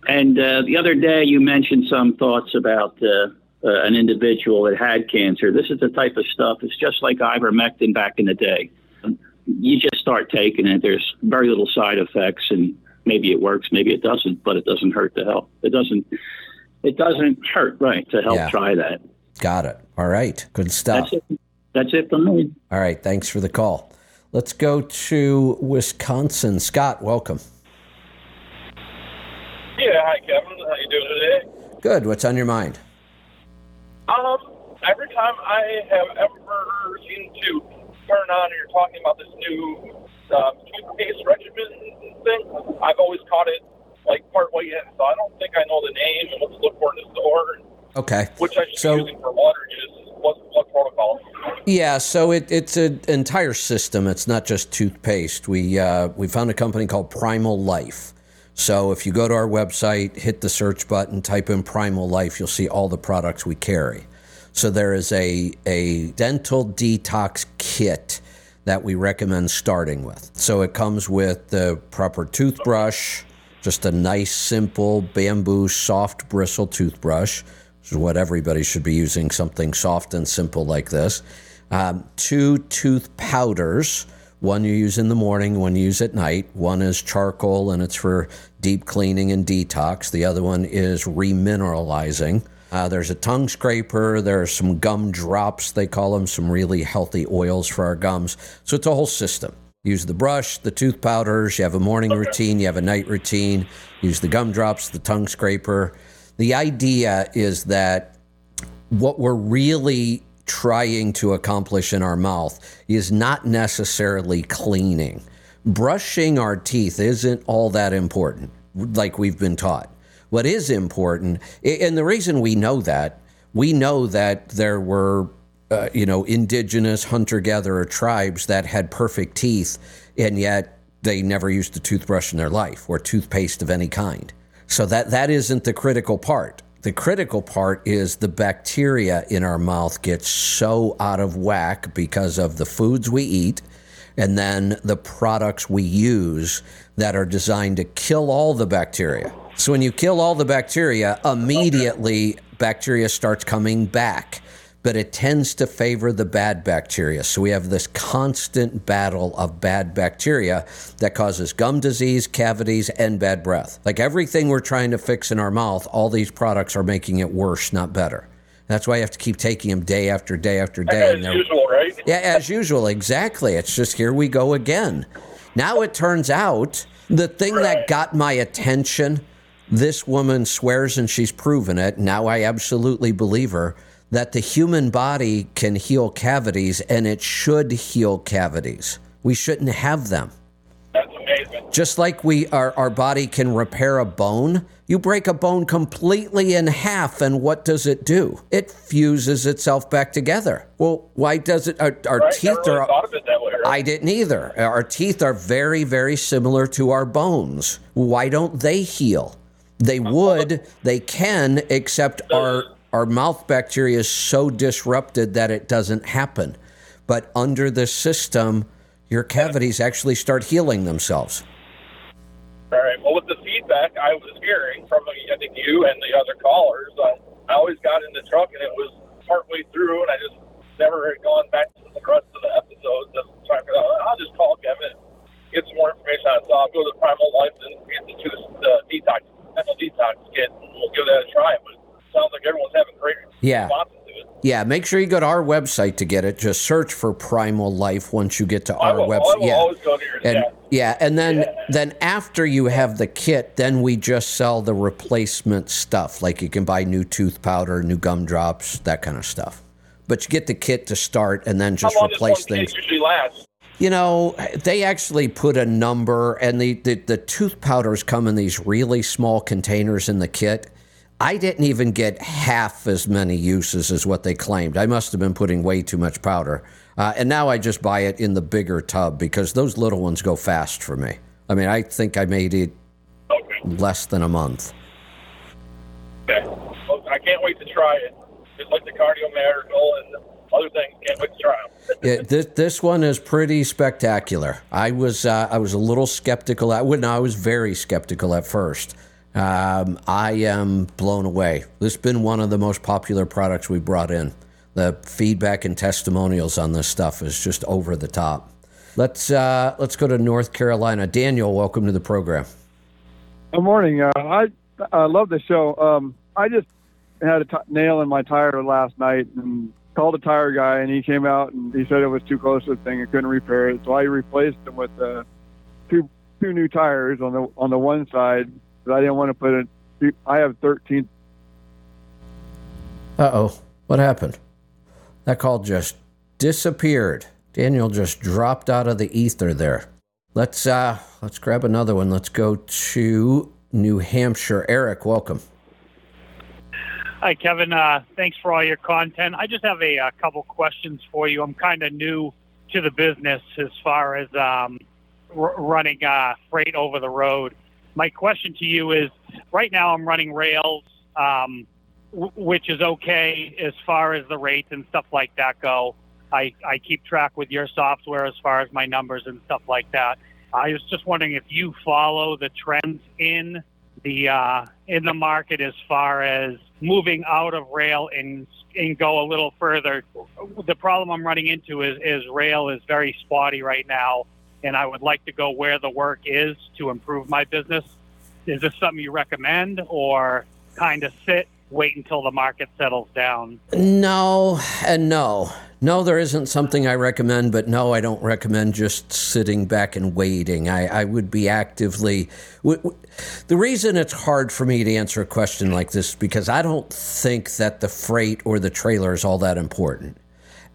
Speaker 8: And uh, the other day, you mentioned some thoughts about uh, uh, an individual that had cancer. This is the type of stuff. It's just like ivermectin back in the day. You just start taking it. There's very little side effects, and maybe it works, maybe it doesn't, but it doesn't hurt to help. It doesn't. It doesn't hurt, right, to help
Speaker 1: Yeah.
Speaker 8: try that.
Speaker 1: Got it. All right. Good stuff.
Speaker 8: That's it. That's for me.
Speaker 1: All right. Thanks for the call. Let's go to Wisconsin. Scott, welcome.
Speaker 9: Yeah, hi Kevin. How you doing today?
Speaker 1: Good. What's on your mind?
Speaker 9: Um, every time I have ever seemed to turn on, and you're talking about this new um, toothpaste regimen thing. I've always caught it like part way in, so I don't think I know the name and what to look for in the store,
Speaker 1: Okay.
Speaker 9: which I should
Speaker 1: So-
Speaker 9: be using for water use. What what protocol?
Speaker 1: Yeah, so it, it's an entire system. It's not just toothpaste. We uh, we found a company called Primal Life. So if you go to our website, hit the search button, type in Primal Life, you'll see all the products we carry. So there is a a dental detox kit that we recommend starting with. So it comes with the proper toothbrush, just a nice simple bamboo soft bristle toothbrush, which is what everybody should be using, something soft and simple like this. Um, two tooth powders. One you use in the morning, one you use at night. One is charcoal and it's for deep cleaning and detox. The other one is remineralizing. Uh, there's a tongue scraper. There are some gum drops, they call them, some really healthy oils for our gums. So it's a whole system. Use the brush, the tooth powders, you have a morning routine, you have a night routine, use the gum drops, the tongue scraper. The idea is that what we're really trying to accomplish in our mouth is not necessarily cleaning. Brushing our teeth isn't all that important, like we've been taught. What is important, and the reason we know that, we know that there were, uh, you know, indigenous hunter gatherer tribes that had perfect teeth, and yet they never used a toothbrush in their life or toothpaste of any kind. So that that isn't the critical part. The critical part is the bacteria in our mouth gets so out of whack because of the foods we eat and then the products we use that are designed to kill all the bacteria. So when you kill all the bacteria, immediately bacteria starts coming back but it tends to favor the bad bacteria. So we have this constant battle of bad bacteria that causes gum disease, cavities, and bad breath. Like everything we're trying to fix in our mouth, all these products are making it worse, not better. That's why you have to keep taking them day after day after day.
Speaker 9: As usual, right?
Speaker 1: yeah, as usual, exactly. It's just here we go again. Now it turns out the thing that got my attention, this woman swears and she's proven it. Now I absolutely believe her that the human body can heal cavities and it should heal cavities. We shouldn't have them.
Speaker 9: That's amazing.
Speaker 1: Just like we our, our body can repair a bone, you break a bone completely in half, and what does it do? It fuses itself back together. Well, why does it? Our, our
Speaker 9: Right?
Speaker 1: teeth
Speaker 9: Never really
Speaker 1: are.
Speaker 9: thought of it that way, right?
Speaker 1: I didn't either. Our teeth are very, very similar to our bones. Why don't they heal? They oh. would, they can, except our our mouth bacteria is so disrupted that it doesn't happen. But under the system, your cavities actually start healing themselves.
Speaker 9: All right. Well, with the feedback I was hearing from I think you and the other callers, I, I always got in the truck and it was partway through, and I just never had gone back to the rest of the episodes. Oh, I'll just call Kevin, and get some more information on it. So I'll go to Primal Life and get the, detox, mental detox kit, and we'll give that a try. But sounds like everyone's having great
Speaker 1: Yeah.
Speaker 9: responses to it.
Speaker 1: Yeah, make sure you go to our website to get it. Just search for Primal Life once you get to our website. Yeah.
Speaker 9: always go to yours.
Speaker 1: And
Speaker 9: yeah.
Speaker 1: yeah, and then then after you have the kit, then we just sell the replacement stuff. Like you can buy new tooth powder, new gum drops, that kind of stuff. But you get the kit to start and then just
Speaker 9: How long does
Speaker 1: replace things. You know, they actually put a number, and the, the, the tooth powders come in these really small containers in the kit. I didn't even get half as many uses as what they claimed. I must have been putting way too much powder. Uh, and now I just buy it in the bigger tub because those little ones go fast for me. I mean, I think I made it less than a month.
Speaker 9: Okay. Well, I can't wait to try it. Just like the cardio miracle and other things, can't wait to try them.
Speaker 1: Yeah, this, this one is pretty spectacular. I was uh, I was a little skeptical. At, well, no, I was very skeptical at first. Um, I am blown away. This has been one of the most popular products we brought in. The feedback and testimonials on this stuff is just over the top. Let's uh, let's go to North Carolina. Daniel, welcome to the program.
Speaker 10: Good morning. Uh, I I love the show. Um, I just had a t- nail in my tire last night and called a tire guy, and he came out and he said it was too close to the thing and couldn't repair it. So I replaced them with uh, two two new tires on the on the one side. But I didn't want to put it. I have 13.
Speaker 1: Uh oh, what happened? That call just disappeared. Daniel just dropped out of the ether there. Let's uh let's grab another one. Let's go to New Hampshire. Eric, welcome.
Speaker 11: Hi, Kevin. Uh, thanks for all your content. I just have a, uh couple questions for you. I'm kind of new to the business as far as um, r- running uh, freight over the road. My question to you is right now I'm running rails, um, w- which is okay as far as the rates and stuff like that go. I, I keep track with your software as far as my numbers and stuff like that. I was just wondering if you follow the trends in the uh, in the market as far as moving out of rail and and go a little further. The problem I'm running into is is rail is very spotty right now, and I would like to go where the work is to improve my business. Is this something you recommend, or kind of sit, wait until the market settles down?
Speaker 1: No, and no. No, there isn't something I recommend, but no, I don't recommend just sitting back and waiting. I, I would be actively. W- w- the reason it's hard for me to answer a question like this is because I don't think that the freight or the trailer is all that important.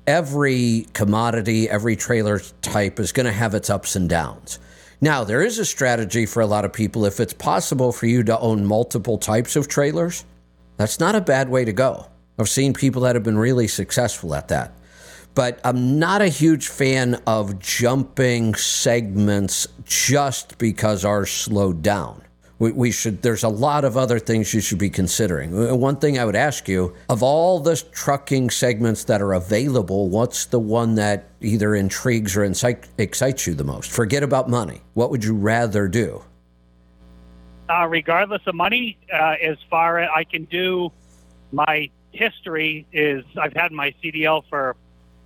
Speaker 1: Every commodity, every trailer type is going to have its ups and downs. Now, there is a strategy for a lot of people. If it's possible for you to own multiple types of trailers, that's not a bad way to go. I've seen people that have been really successful at that. But I'm not a huge fan of jumping segments just because ours slowed down. We, we should. There's a lot of other things you should be considering. One thing I would ask you: of all the trucking segments that are available, what's the one that either intrigues or incite, excites you the most? Forget about money. What would you rather do?
Speaker 11: uh, regardless of money, uh, as far as I can do, my history is I've had my CDL for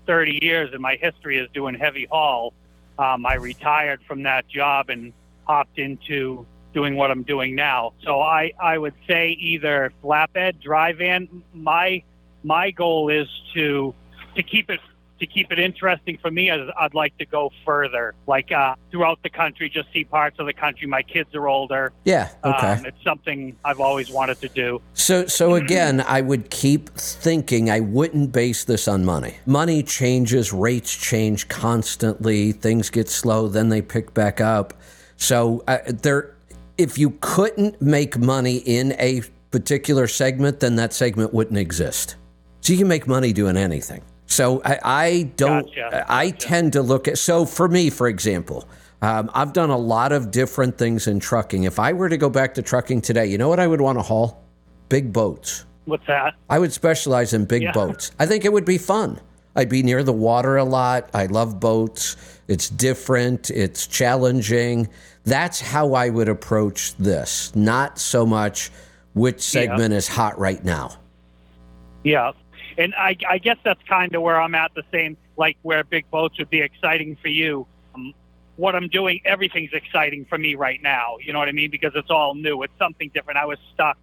Speaker 11: 30 years, and my history is doing heavy haul. Um, I retired from that job and hopped into doing what I'm doing now. So I, I would say either flatbed, dry van. My my goal is to to keep it to keep it interesting for me. I'd, I'd like to go further, like uh, throughout the country, just see parts of the country. My kids are older.
Speaker 1: Yeah. Okay.
Speaker 11: Um, it's something I've always wanted to do.
Speaker 1: So, so again, I would keep thinking I wouldn't base this on money. Money changes, rates change constantly. Things get slow, then they pick back up. So, uh, there, if you couldn't make money in a particular segment, then that segment wouldn't exist. So you can make money doing anything. So I, I don't.
Speaker 11: Gotcha.
Speaker 1: I tend to look at. So for me, for example, um, I've done a lot of different things in trucking. If I were to go back to trucking today, you know what I would want to haul? Big boats.
Speaker 11: What's that?
Speaker 1: I would specialize in big
Speaker 11: Yeah.
Speaker 1: boats. I think it would be fun. I'd be near the water a lot. I love boats. It's different, it's challenging. That's how I would approach this. Not so much which segment is hot right now.
Speaker 11: Yeah, and I, I guess that's kind of where I'm at. The same, like where big boats would be exciting for you. Um, what I'm doing, everything's exciting for me right now. You know what I mean? Because it's all new. It's something different. I was stuck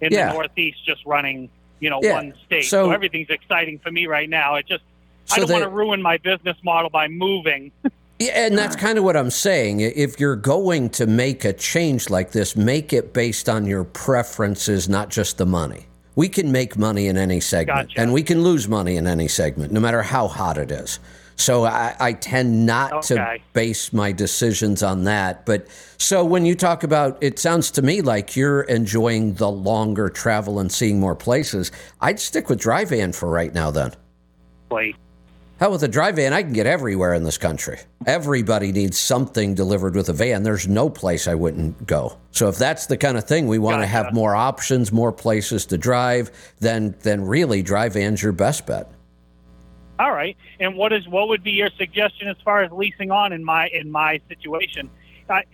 Speaker 11: in
Speaker 1: Yeah.
Speaker 11: the Northeast just running, you know,
Speaker 1: Yeah.
Speaker 11: one state. So,
Speaker 1: So-
Speaker 11: everything's exciting for me right now. It just, I don't want to ruin my business model by moving.
Speaker 1: Yeah, and that's kind of what I'm saying. If you're going to make a change like this, make it based on your preferences, not just the money. We can make money in any segment,
Speaker 11: Gotcha.
Speaker 1: and we can lose money in any segment, no matter how hot it is. So I, I tend not to base my decisions on that. But so when you talk about, it sounds to me like you're enjoying the longer travel and seeing more places. I'd stick with dry van for right now. Then
Speaker 11: Like,
Speaker 1: hell with a dry van, I can get everywhere in this country. Everybody needs something delivered with a van. There's no place I wouldn't go. So if that's the kind of thing we want to have more options, more places to drive, then then really dry van's your best bet.
Speaker 11: all right. And what is what would be your suggestion as far as leasing on in my in my situation? I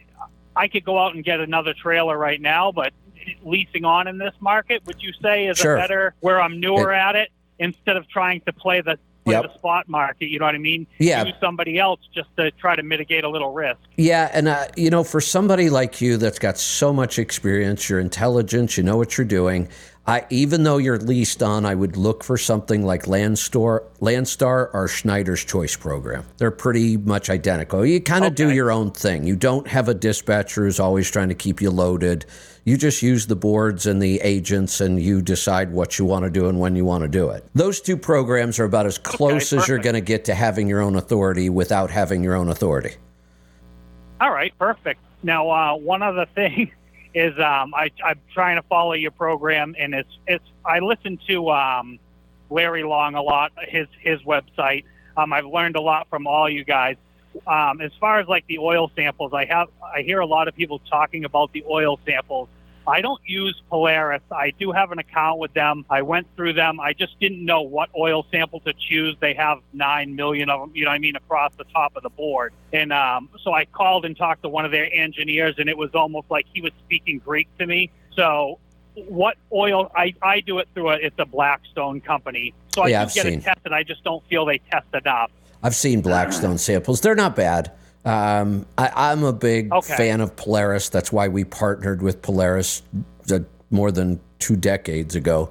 Speaker 11: I could go out and get another trailer right now, but leasing on in this market, would you say is
Speaker 1: Sure.
Speaker 11: a better where I'm newer at it instead of trying to play the play
Speaker 1: Yep.
Speaker 11: the spot market? You know what I mean?
Speaker 1: Yeah.
Speaker 11: Use somebody else just to try to mitigate a little risk.
Speaker 1: Yeah, and uh, you know, for somebody like you that's got so much experience, you're intelligent, you know what you're doing. I, even though you're leased on, I would look for something like Landstar, Landstar or Schneider's Choice program. They're pretty much identical. You kind of do your own thing. You don't have a dispatcher who's always trying to keep you loaded. You just use the boards and the agents, and you decide what you want to do and when you want to do it. Those two programs are about as close as you're going to get to having your own authority without having your own authority.
Speaker 11: All right, perfect. Now, uh, one other thing is um, I, I'm trying to follow your program, and it's it's I listen to um, Larry Long a lot, his his website. Um, I've learned a lot from all you guys. Um, as far as like the oil samples, I have I hear a lot of people talking about the oil samples. I don't use Polaris. I do have an account with them. I went through them. I just didn't know what oil sample to choose. They have nine million of them, you know what I mean, across the top of the board. And um, so I called and talked to one of their engineers, and it was almost like he was speaking Greek to me. So what oil? I, I do it through a it's a Blackstone company. So I
Speaker 1: Yeah,
Speaker 11: do
Speaker 1: I've
Speaker 11: get
Speaker 1: seen.
Speaker 11: it tested. And I just don't feel they test enough.
Speaker 1: I've seen Blackstone samples. They're not bad. Um, I, I'm a big
Speaker 11: Okay.
Speaker 1: fan of Polaris. That's why we partnered with Polaris uh, more than two decades ago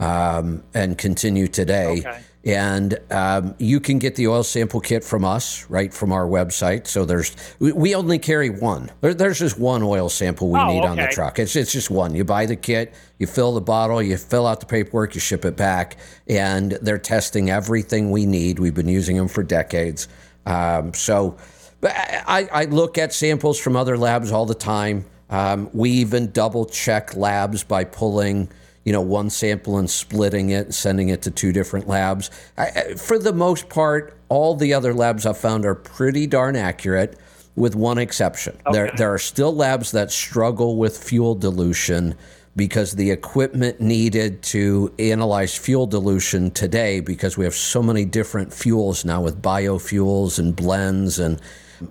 Speaker 1: um, and continue today.
Speaker 11: Okay.
Speaker 1: And um, you can get the oil sample kit from us, right from our website. So there's we, only carry one. There, there's just one oil sample we
Speaker 11: Oh,
Speaker 1: need on the truck. It's it's just one. You buy the kit, you fill the bottle, you fill out the paperwork, you ship it back, and they're testing everything we need. We've been using them for decades. Um, so but I, I look at samples from other labs all the time. Um, we even double check labs by pulling you know one sample and splitting it and sending it to two different labs. I, for the most part, all the other labs I've found are pretty darn accurate with one exception. There, there are still labs that struggle with fuel dilution because the equipment needed to analyze fuel dilution today, because we have so many different fuels now with biofuels and blends, and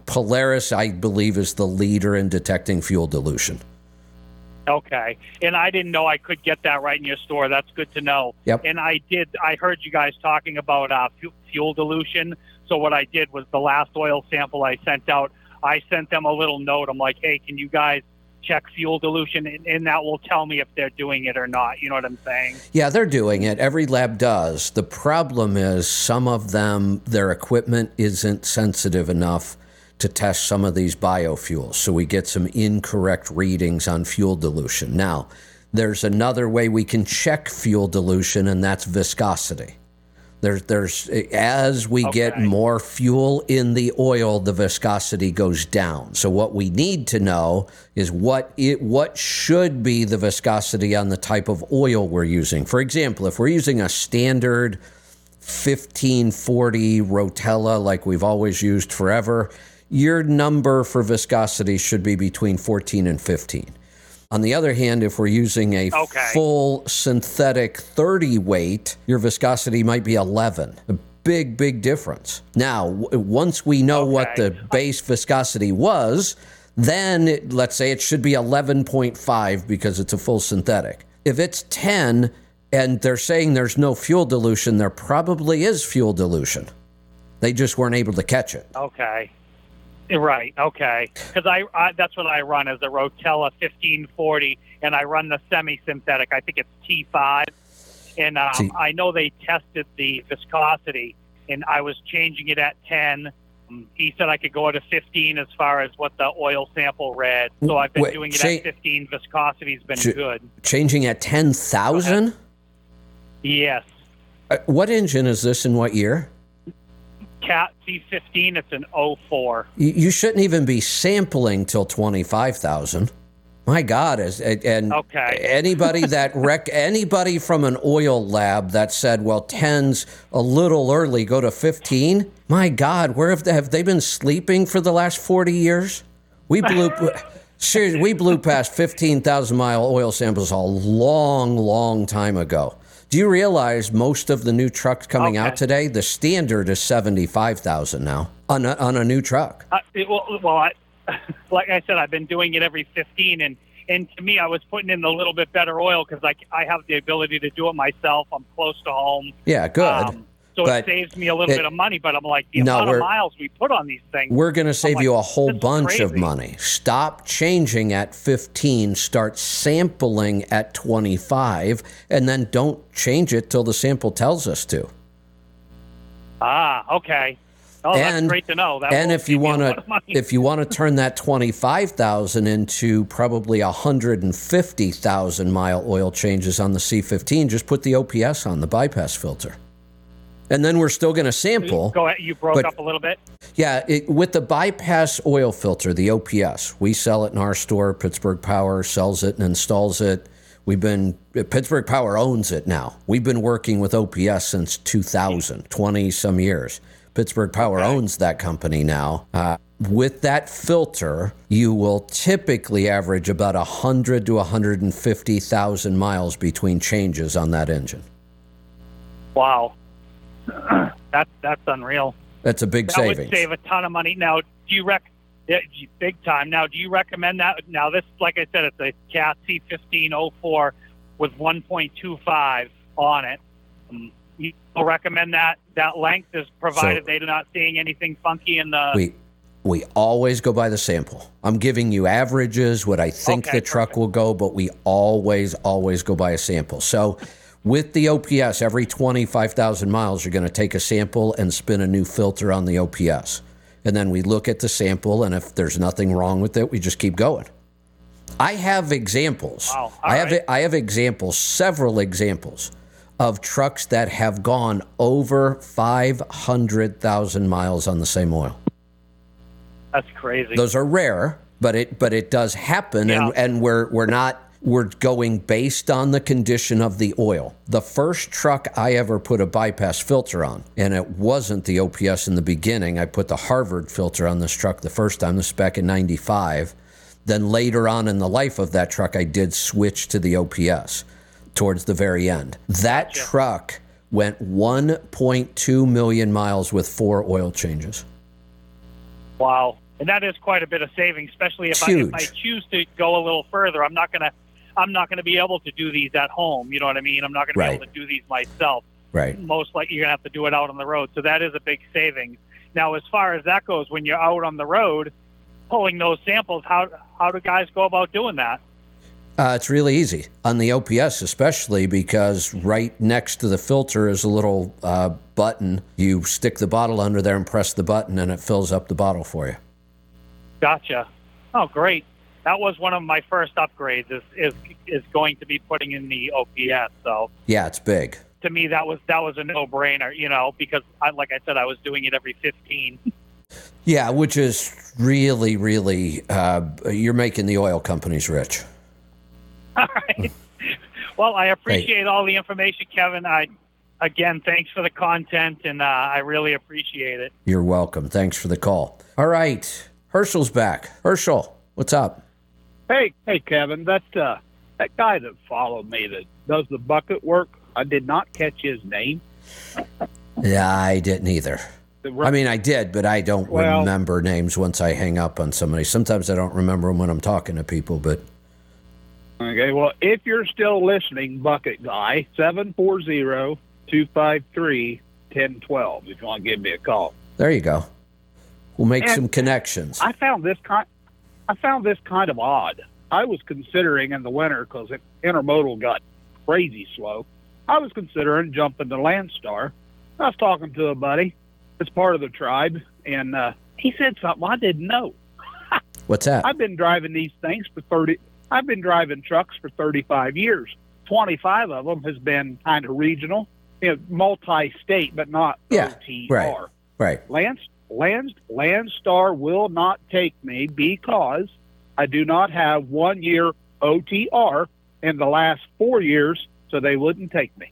Speaker 1: Polaris, I believe, is the leader in detecting fuel dilution.
Speaker 11: Okay. And I didn't know I could get that right in your store. That's good to know.
Speaker 1: Yep.
Speaker 11: And I did, I heard you guys talking about uh, fu- fuel dilution. So what I did was the last oil sample I sent out, I sent them a little note. I'm like, hey, can you guys check fuel dilution? And, and that will tell me if they're doing it or not. You know what I'm saying?
Speaker 1: Yeah, they're doing it. Every lab does. The problem is some of them, their equipment isn't sensitive enough to test some of these biofuels. So we get some incorrect readings on fuel dilution. Now, there's another way we can check fuel dilution, and that's viscosity. There's, there's as we get more fuel in the oil, the viscosity goes down. So what we need to know is what it what should be the viscosity on the type of oil we're using. For example, if we're using a standard 1540 Rotella like we've always used forever, your number for viscosity should be between 14 and 15. On the other hand, if we're using a
Speaker 11: Okay.
Speaker 1: full synthetic 30 weight, your viscosity might be 11. A big, big difference. Now, w- once we know what the base viscosity was, then it, let's say it should be 11.5 because it's a full synthetic. If it's 10 and they're saying there's no fuel dilution, there probably is fuel dilution. They just weren't able to catch it.
Speaker 11: Okay. Right. Okay. Because I, I that's what I run as a Rotella 1540, and I run the semi-synthetic. I think it's T5, and um, I know they tested the viscosity, and I was changing it at 10. Um, He said I could go to 15 as far as what the oil sample read. So I've been
Speaker 1: Wait,
Speaker 11: doing it
Speaker 1: cha-
Speaker 11: at 15. Viscosity's been
Speaker 1: Cha-
Speaker 11: good.
Speaker 1: Changing at 10,000?
Speaker 11: Yes.
Speaker 1: Uh, What engine is this in what year?
Speaker 11: Cat C15. It's an 04.
Speaker 1: You, you shouldn't even be sampling till 25,000. My God, is and
Speaker 11: Okay.
Speaker 1: anybody that rec anybody from an oil lab that said, well, 10's a little early, go to 15. My God, where have they, have they been sleeping for the last 40 years? We blew seriously, we blew past 15,000 mile oil samples a long, long time ago. Do you realize most of the new trucks coming out today, the standard is 75,000 now on a, on a new truck?
Speaker 11: Uh, it, well, well I, like I said, I've been doing it every 15, and and to me, I was putting in a little bit better oil because I I have the ability to do it myself. I'm close to home.
Speaker 1: Yeah, good.
Speaker 11: Um, so
Speaker 1: But
Speaker 11: it saves me a little
Speaker 1: it-
Speaker 11: bit of money, but I'm like the
Speaker 1: No,
Speaker 11: amount of miles we put on these things.
Speaker 1: We're going to save
Speaker 11: like,
Speaker 1: you a whole bunch of money. Stop changing at 15, start sampling at 25, and then don't change it till the sample tells us to.
Speaker 11: Ah, okay. Oh,
Speaker 1: And-
Speaker 11: that's great to know. That
Speaker 1: and if you
Speaker 11: save me a
Speaker 1: want to if you want to turn that 25,000 into probably 150,000 mile oil changes on the C15, just put the OPS on the bypass filter. And then we're still going to sample.
Speaker 11: Go ahead. You broke
Speaker 1: but-
Speaker 11: up a little bit.
Speaker 1: Yeah, it, with the bypass oil filter, the OPS, we sell it in our store. Pittsburgh Power sells it and installs it. We've been, Pittsburgh Power owns it now. We've been working with OPS since 2000, 20 some years. Pittsburgh Power owns that company now. Uh, with that filter, you will typically average about 100 to 150,000 miles between changes on that engine.
Speaker 11: Wow. that's that's unreal.
Speaker 1: That's a big
Speaker 11: that
Speaker 1: savings.
Speaker 11: would save a ton of money. Now, do you rec? Big time. Now, do you recommend that? Now, this, like I said, it's a Cat C1504 with 1.25 on it. Um, you recommend that that length is provided
Speaker 1: So-
Speaker 11: they're not seeing anything funky in the.
Speaker 1: we we always go by the sample. I'm giving you averages, what I think
Speaker 11: Okay,
Speaker 1: the truck will go, but we always always go by a sample. So with the OPS, every 25,000 miles, you're going to take a sample and spin a new filter on the OPS. And then we look at the sample, and if there's nothing wrong with it, we just keep going. I have examples.
Speaker 11: Wow,
Speaker 1: I have
Speaker 11: right.
Speaker 1: I have examples, several examples of trucks that have gone over 500,000 miles on the same oil.
Speaker 11: That's crazy.
Speaker 1: Those are rare, but it but it does happen,
Speaker 11: Yeah.
Speaker 1: and and we're we're not we're going based on the condition of the oil. The first truck I ever put a bypass filter on, and it wasn't the OPS in the beginning. I put the Harvard filter on this truck the first time. This back in '95. Then later on in the life of that truck, I did switch to the OPS towards the very end. That truck went 1.2 million miles with four oil changes.
Speaker 11: Wow, and that is quite a bit of savings, especially if I, if I choose to go a little further. I'm not gonna, I'm not gonna be able to do these at home. You know what I mean? I'm not gonna
Speaker 1: Right.
Speaker 11: be able to do these myself.
Speaker 1: Right.
Speaker 11: Most likely, you're gonna have to do it out on the road. So that is a big savings. Now, as far as that goes, when you're out on the road pulling those samples, how how do guys go about doing that?
Speaker 1: Uh, it's really easy on the OPS, especially because right next to the filter is a little uh, button. You stick the bottle under there and press the button, and it fills up the bottle for you.
Speaker 11: Gotcha. Oh, great. That was one of my first upgrades. Is is is going to be putting in the OPS. So
Speaker 1: Yeah, it's big.
Speaker 11: to me, that was that was a no brainer. You know, because I, like I said, I was doing it every 15.
Speaker 1: Yeah, which is really, really, uh, you're making the oil companies rich.
Speaker 11: All right. Well, I appreciate all the information, Kevin. I again, thanks for the content, and uh, I really appreciate it.
Speaker 1: You're welcome. Thanks for the call. All right, Herschel's back. Herschel, what's up?
Speaker 3: Hey, hey, Kevin, that uh, that guy that followed me that does the bucket work, I did not catch his name.
Speaker 1: Yeah, I didn't either. I mean, I did, but I don't
Speaker 3: Well-
Speaker 1: remember names once I hang up on somebody. Sometimes I don't remember them when I'm talking to people, but
Speaker 3: Okay, well, if you're still listening, bucket guy, 740-253-1012, if you want to give me a call.
Speaker 1: there you go. We'll make
Speaker 3: And-
Speaker 1: some connections.
Speaker 3: I found this kind I found this kind of odd. I was considering in the winter because intermodal got crazy slow. I was considering jumping to Landstar. I was talking to a buddy that's part of the tribe, and uh, he said something I didn't know.
Speaker 1: What's that?
Speaker 3: I've been driving these things for 30 I've been driving trucks for 35 years. 25 of them has been kind of regional, you know, multi-state but not
Speaker 1: Yeah,
Speaker 3: OTR.
Speaker 1: right. Right.
Speaker 3: Lance, Lance, Landstar will not take me because I do not have one year OTR in the last four years, so they wouldn't take me.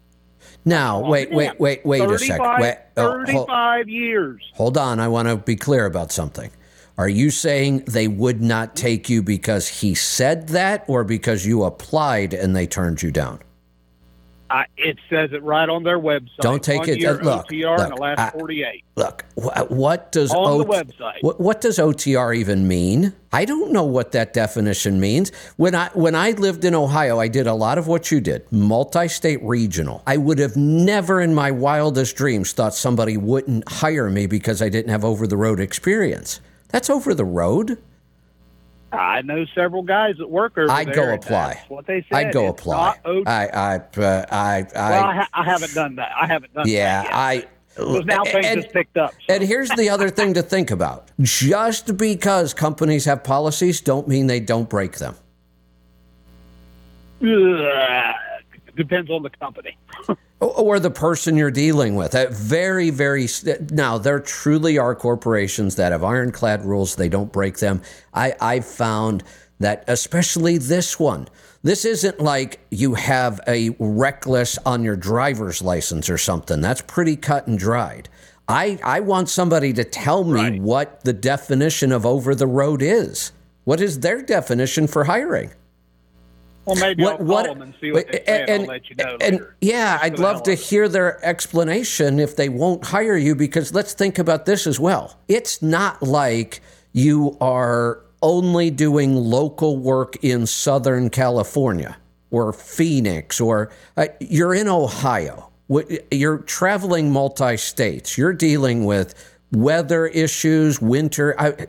Speaker 1: Now, oh, wait, wait, wait, wait a second. Wait, oh, hold,
Speaker 3: 35 years.
Speaker 1: hold on. I want to be clear about something. Are you saying they would not take you because he said that or because you applied and they turned you down?
Speaker 3: I, it says it right on their website.
Speaker 1: Don't take it-
Speaker 3: Year
Speaker 1: uh, look,
Speaker 3: OTR in
Speaker 1: look,
Speaker 3: the last
Speaker 1: I-
Speaker 3: 48.
Speaker 1: Look, what does
Speaker 3: On the website.
Speaker 1: What, what does OTR even mean? I don't know what that definition means. When I when I lived in Ohio, I did a lot of what you did, multi-state regional. I would have never in my wildest dreams thought somebody wouldn't hire me because I didn't have over-the-road experience. That's over the road.
Speaker 3: I know several guys that work over
Speaker 1: I'd
Speaker 3: there.
Speaker 1: go apply.
Speaker 3: That's what they said.
Speaker 1: I'd go
Speaker 3: It's
Speaker 1: apply.
Speaker 3: not.
Speaker 1: I I uh, I I,
Speaker 3: well, I, ha- I haven't done that. I haven't done
Speaker 1: yeah,
Speaker 3: that Yeah,
Speaker 1: I
Speaker 3: Because now things
Speaker 1: and-
Speaker 3: just picked up.
Speaker 1: And here's the other thing to think about. Just because companies have policies don't mean they don't break them.
Speaker 3: Depends on the company.
Speaker 1: or the person you're dealing with. Very, very. Now, there truly are corporations that have ironclad rules. They don't break them. I, I've found that, especially this one, this isn't like you have a reckless on your driver's license or something. That's pretty cut and dried. I, I want somebody to tell me what the definition of over the road is. What is their definition for hiring?
Speaker 3: Well, maybe
Speaker 1: What-
Speaker 3: I'll call them and see what they
Speaker 1: and-
Speaker 3: say, and,
Speaker 1: and-
Speaker 3: I'll let you know
Speaker 1: and
Speaker 3: later.
Speaker 1: yeah, I'd love to hear their explanation if they won't hire you because let's think about this as well. It's not like you are only doing local work in Southern California or Phoenix or uh, you're in Ohio. You're traveling multi states. You're dealing with weather issues, winter. I,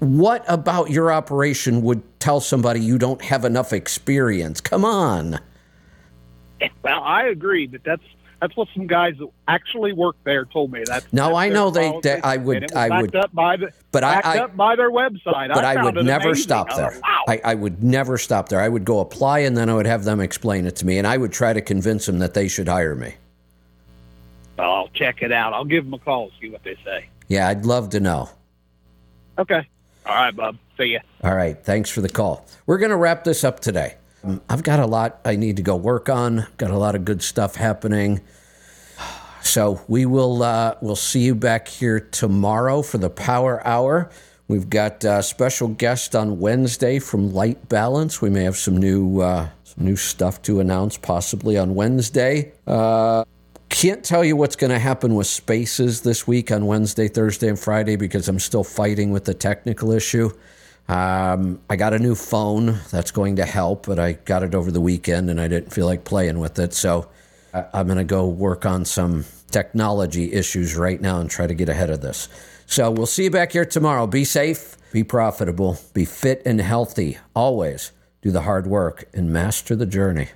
Speaker 1: what about your operation would tell somebody you don't have enough experience? Come on.
Speaker 3: Well, I agree, that that's that's what some guys that actually work there told me. That's
Speaker 1: No, I know they- they- I would- I would-
Speaker 3: up by the
Speaker 1: but I- I-
Speaker 3: up by their website.
Speaker 1: But I,
Speaker 3: found
Speaker 1: would never
Speaker 3: amazing.
Speaker 1: stop there.
Speaker 3: wow.
Speaker 1: I, I would never stop there. I would go apply and then I would have them explain it to me, and I would try to convince them that they should hire me.
Speaker 3: Well, I'll check it out. I'll give them a call, see what they say.
Speaker 1: Yeah, I'd love to know.
Speaker 3: Okay. All right, Bob. See ya.
Speaker 1: All right. Thanks for the call. We're going to wrap this up today. Um, I've got a lot I need to go work on. Got a lot of good stuff happening. So we will uh, we'll see you back here tomorrow for the Power Hour. We've got a special guest on Wednesday from Light Balance. We may have some new uh, some new stuff to announce possibly on Wednesday. Uh, can't tell you what's going to happen with spaces this week on Wednesday, Thursday, and Friday because I'm still fighting with the technical issue. Um, I got a new phone that's going to help, but I got it over the weekend and I didn't feel like playing with it. So I'm going to go work on some technology issues right now and try to get ahead of this. So we'll see you back here tomorrow. Be safe, be profitable, be fit and healthy. Always do the hard work and master the journey.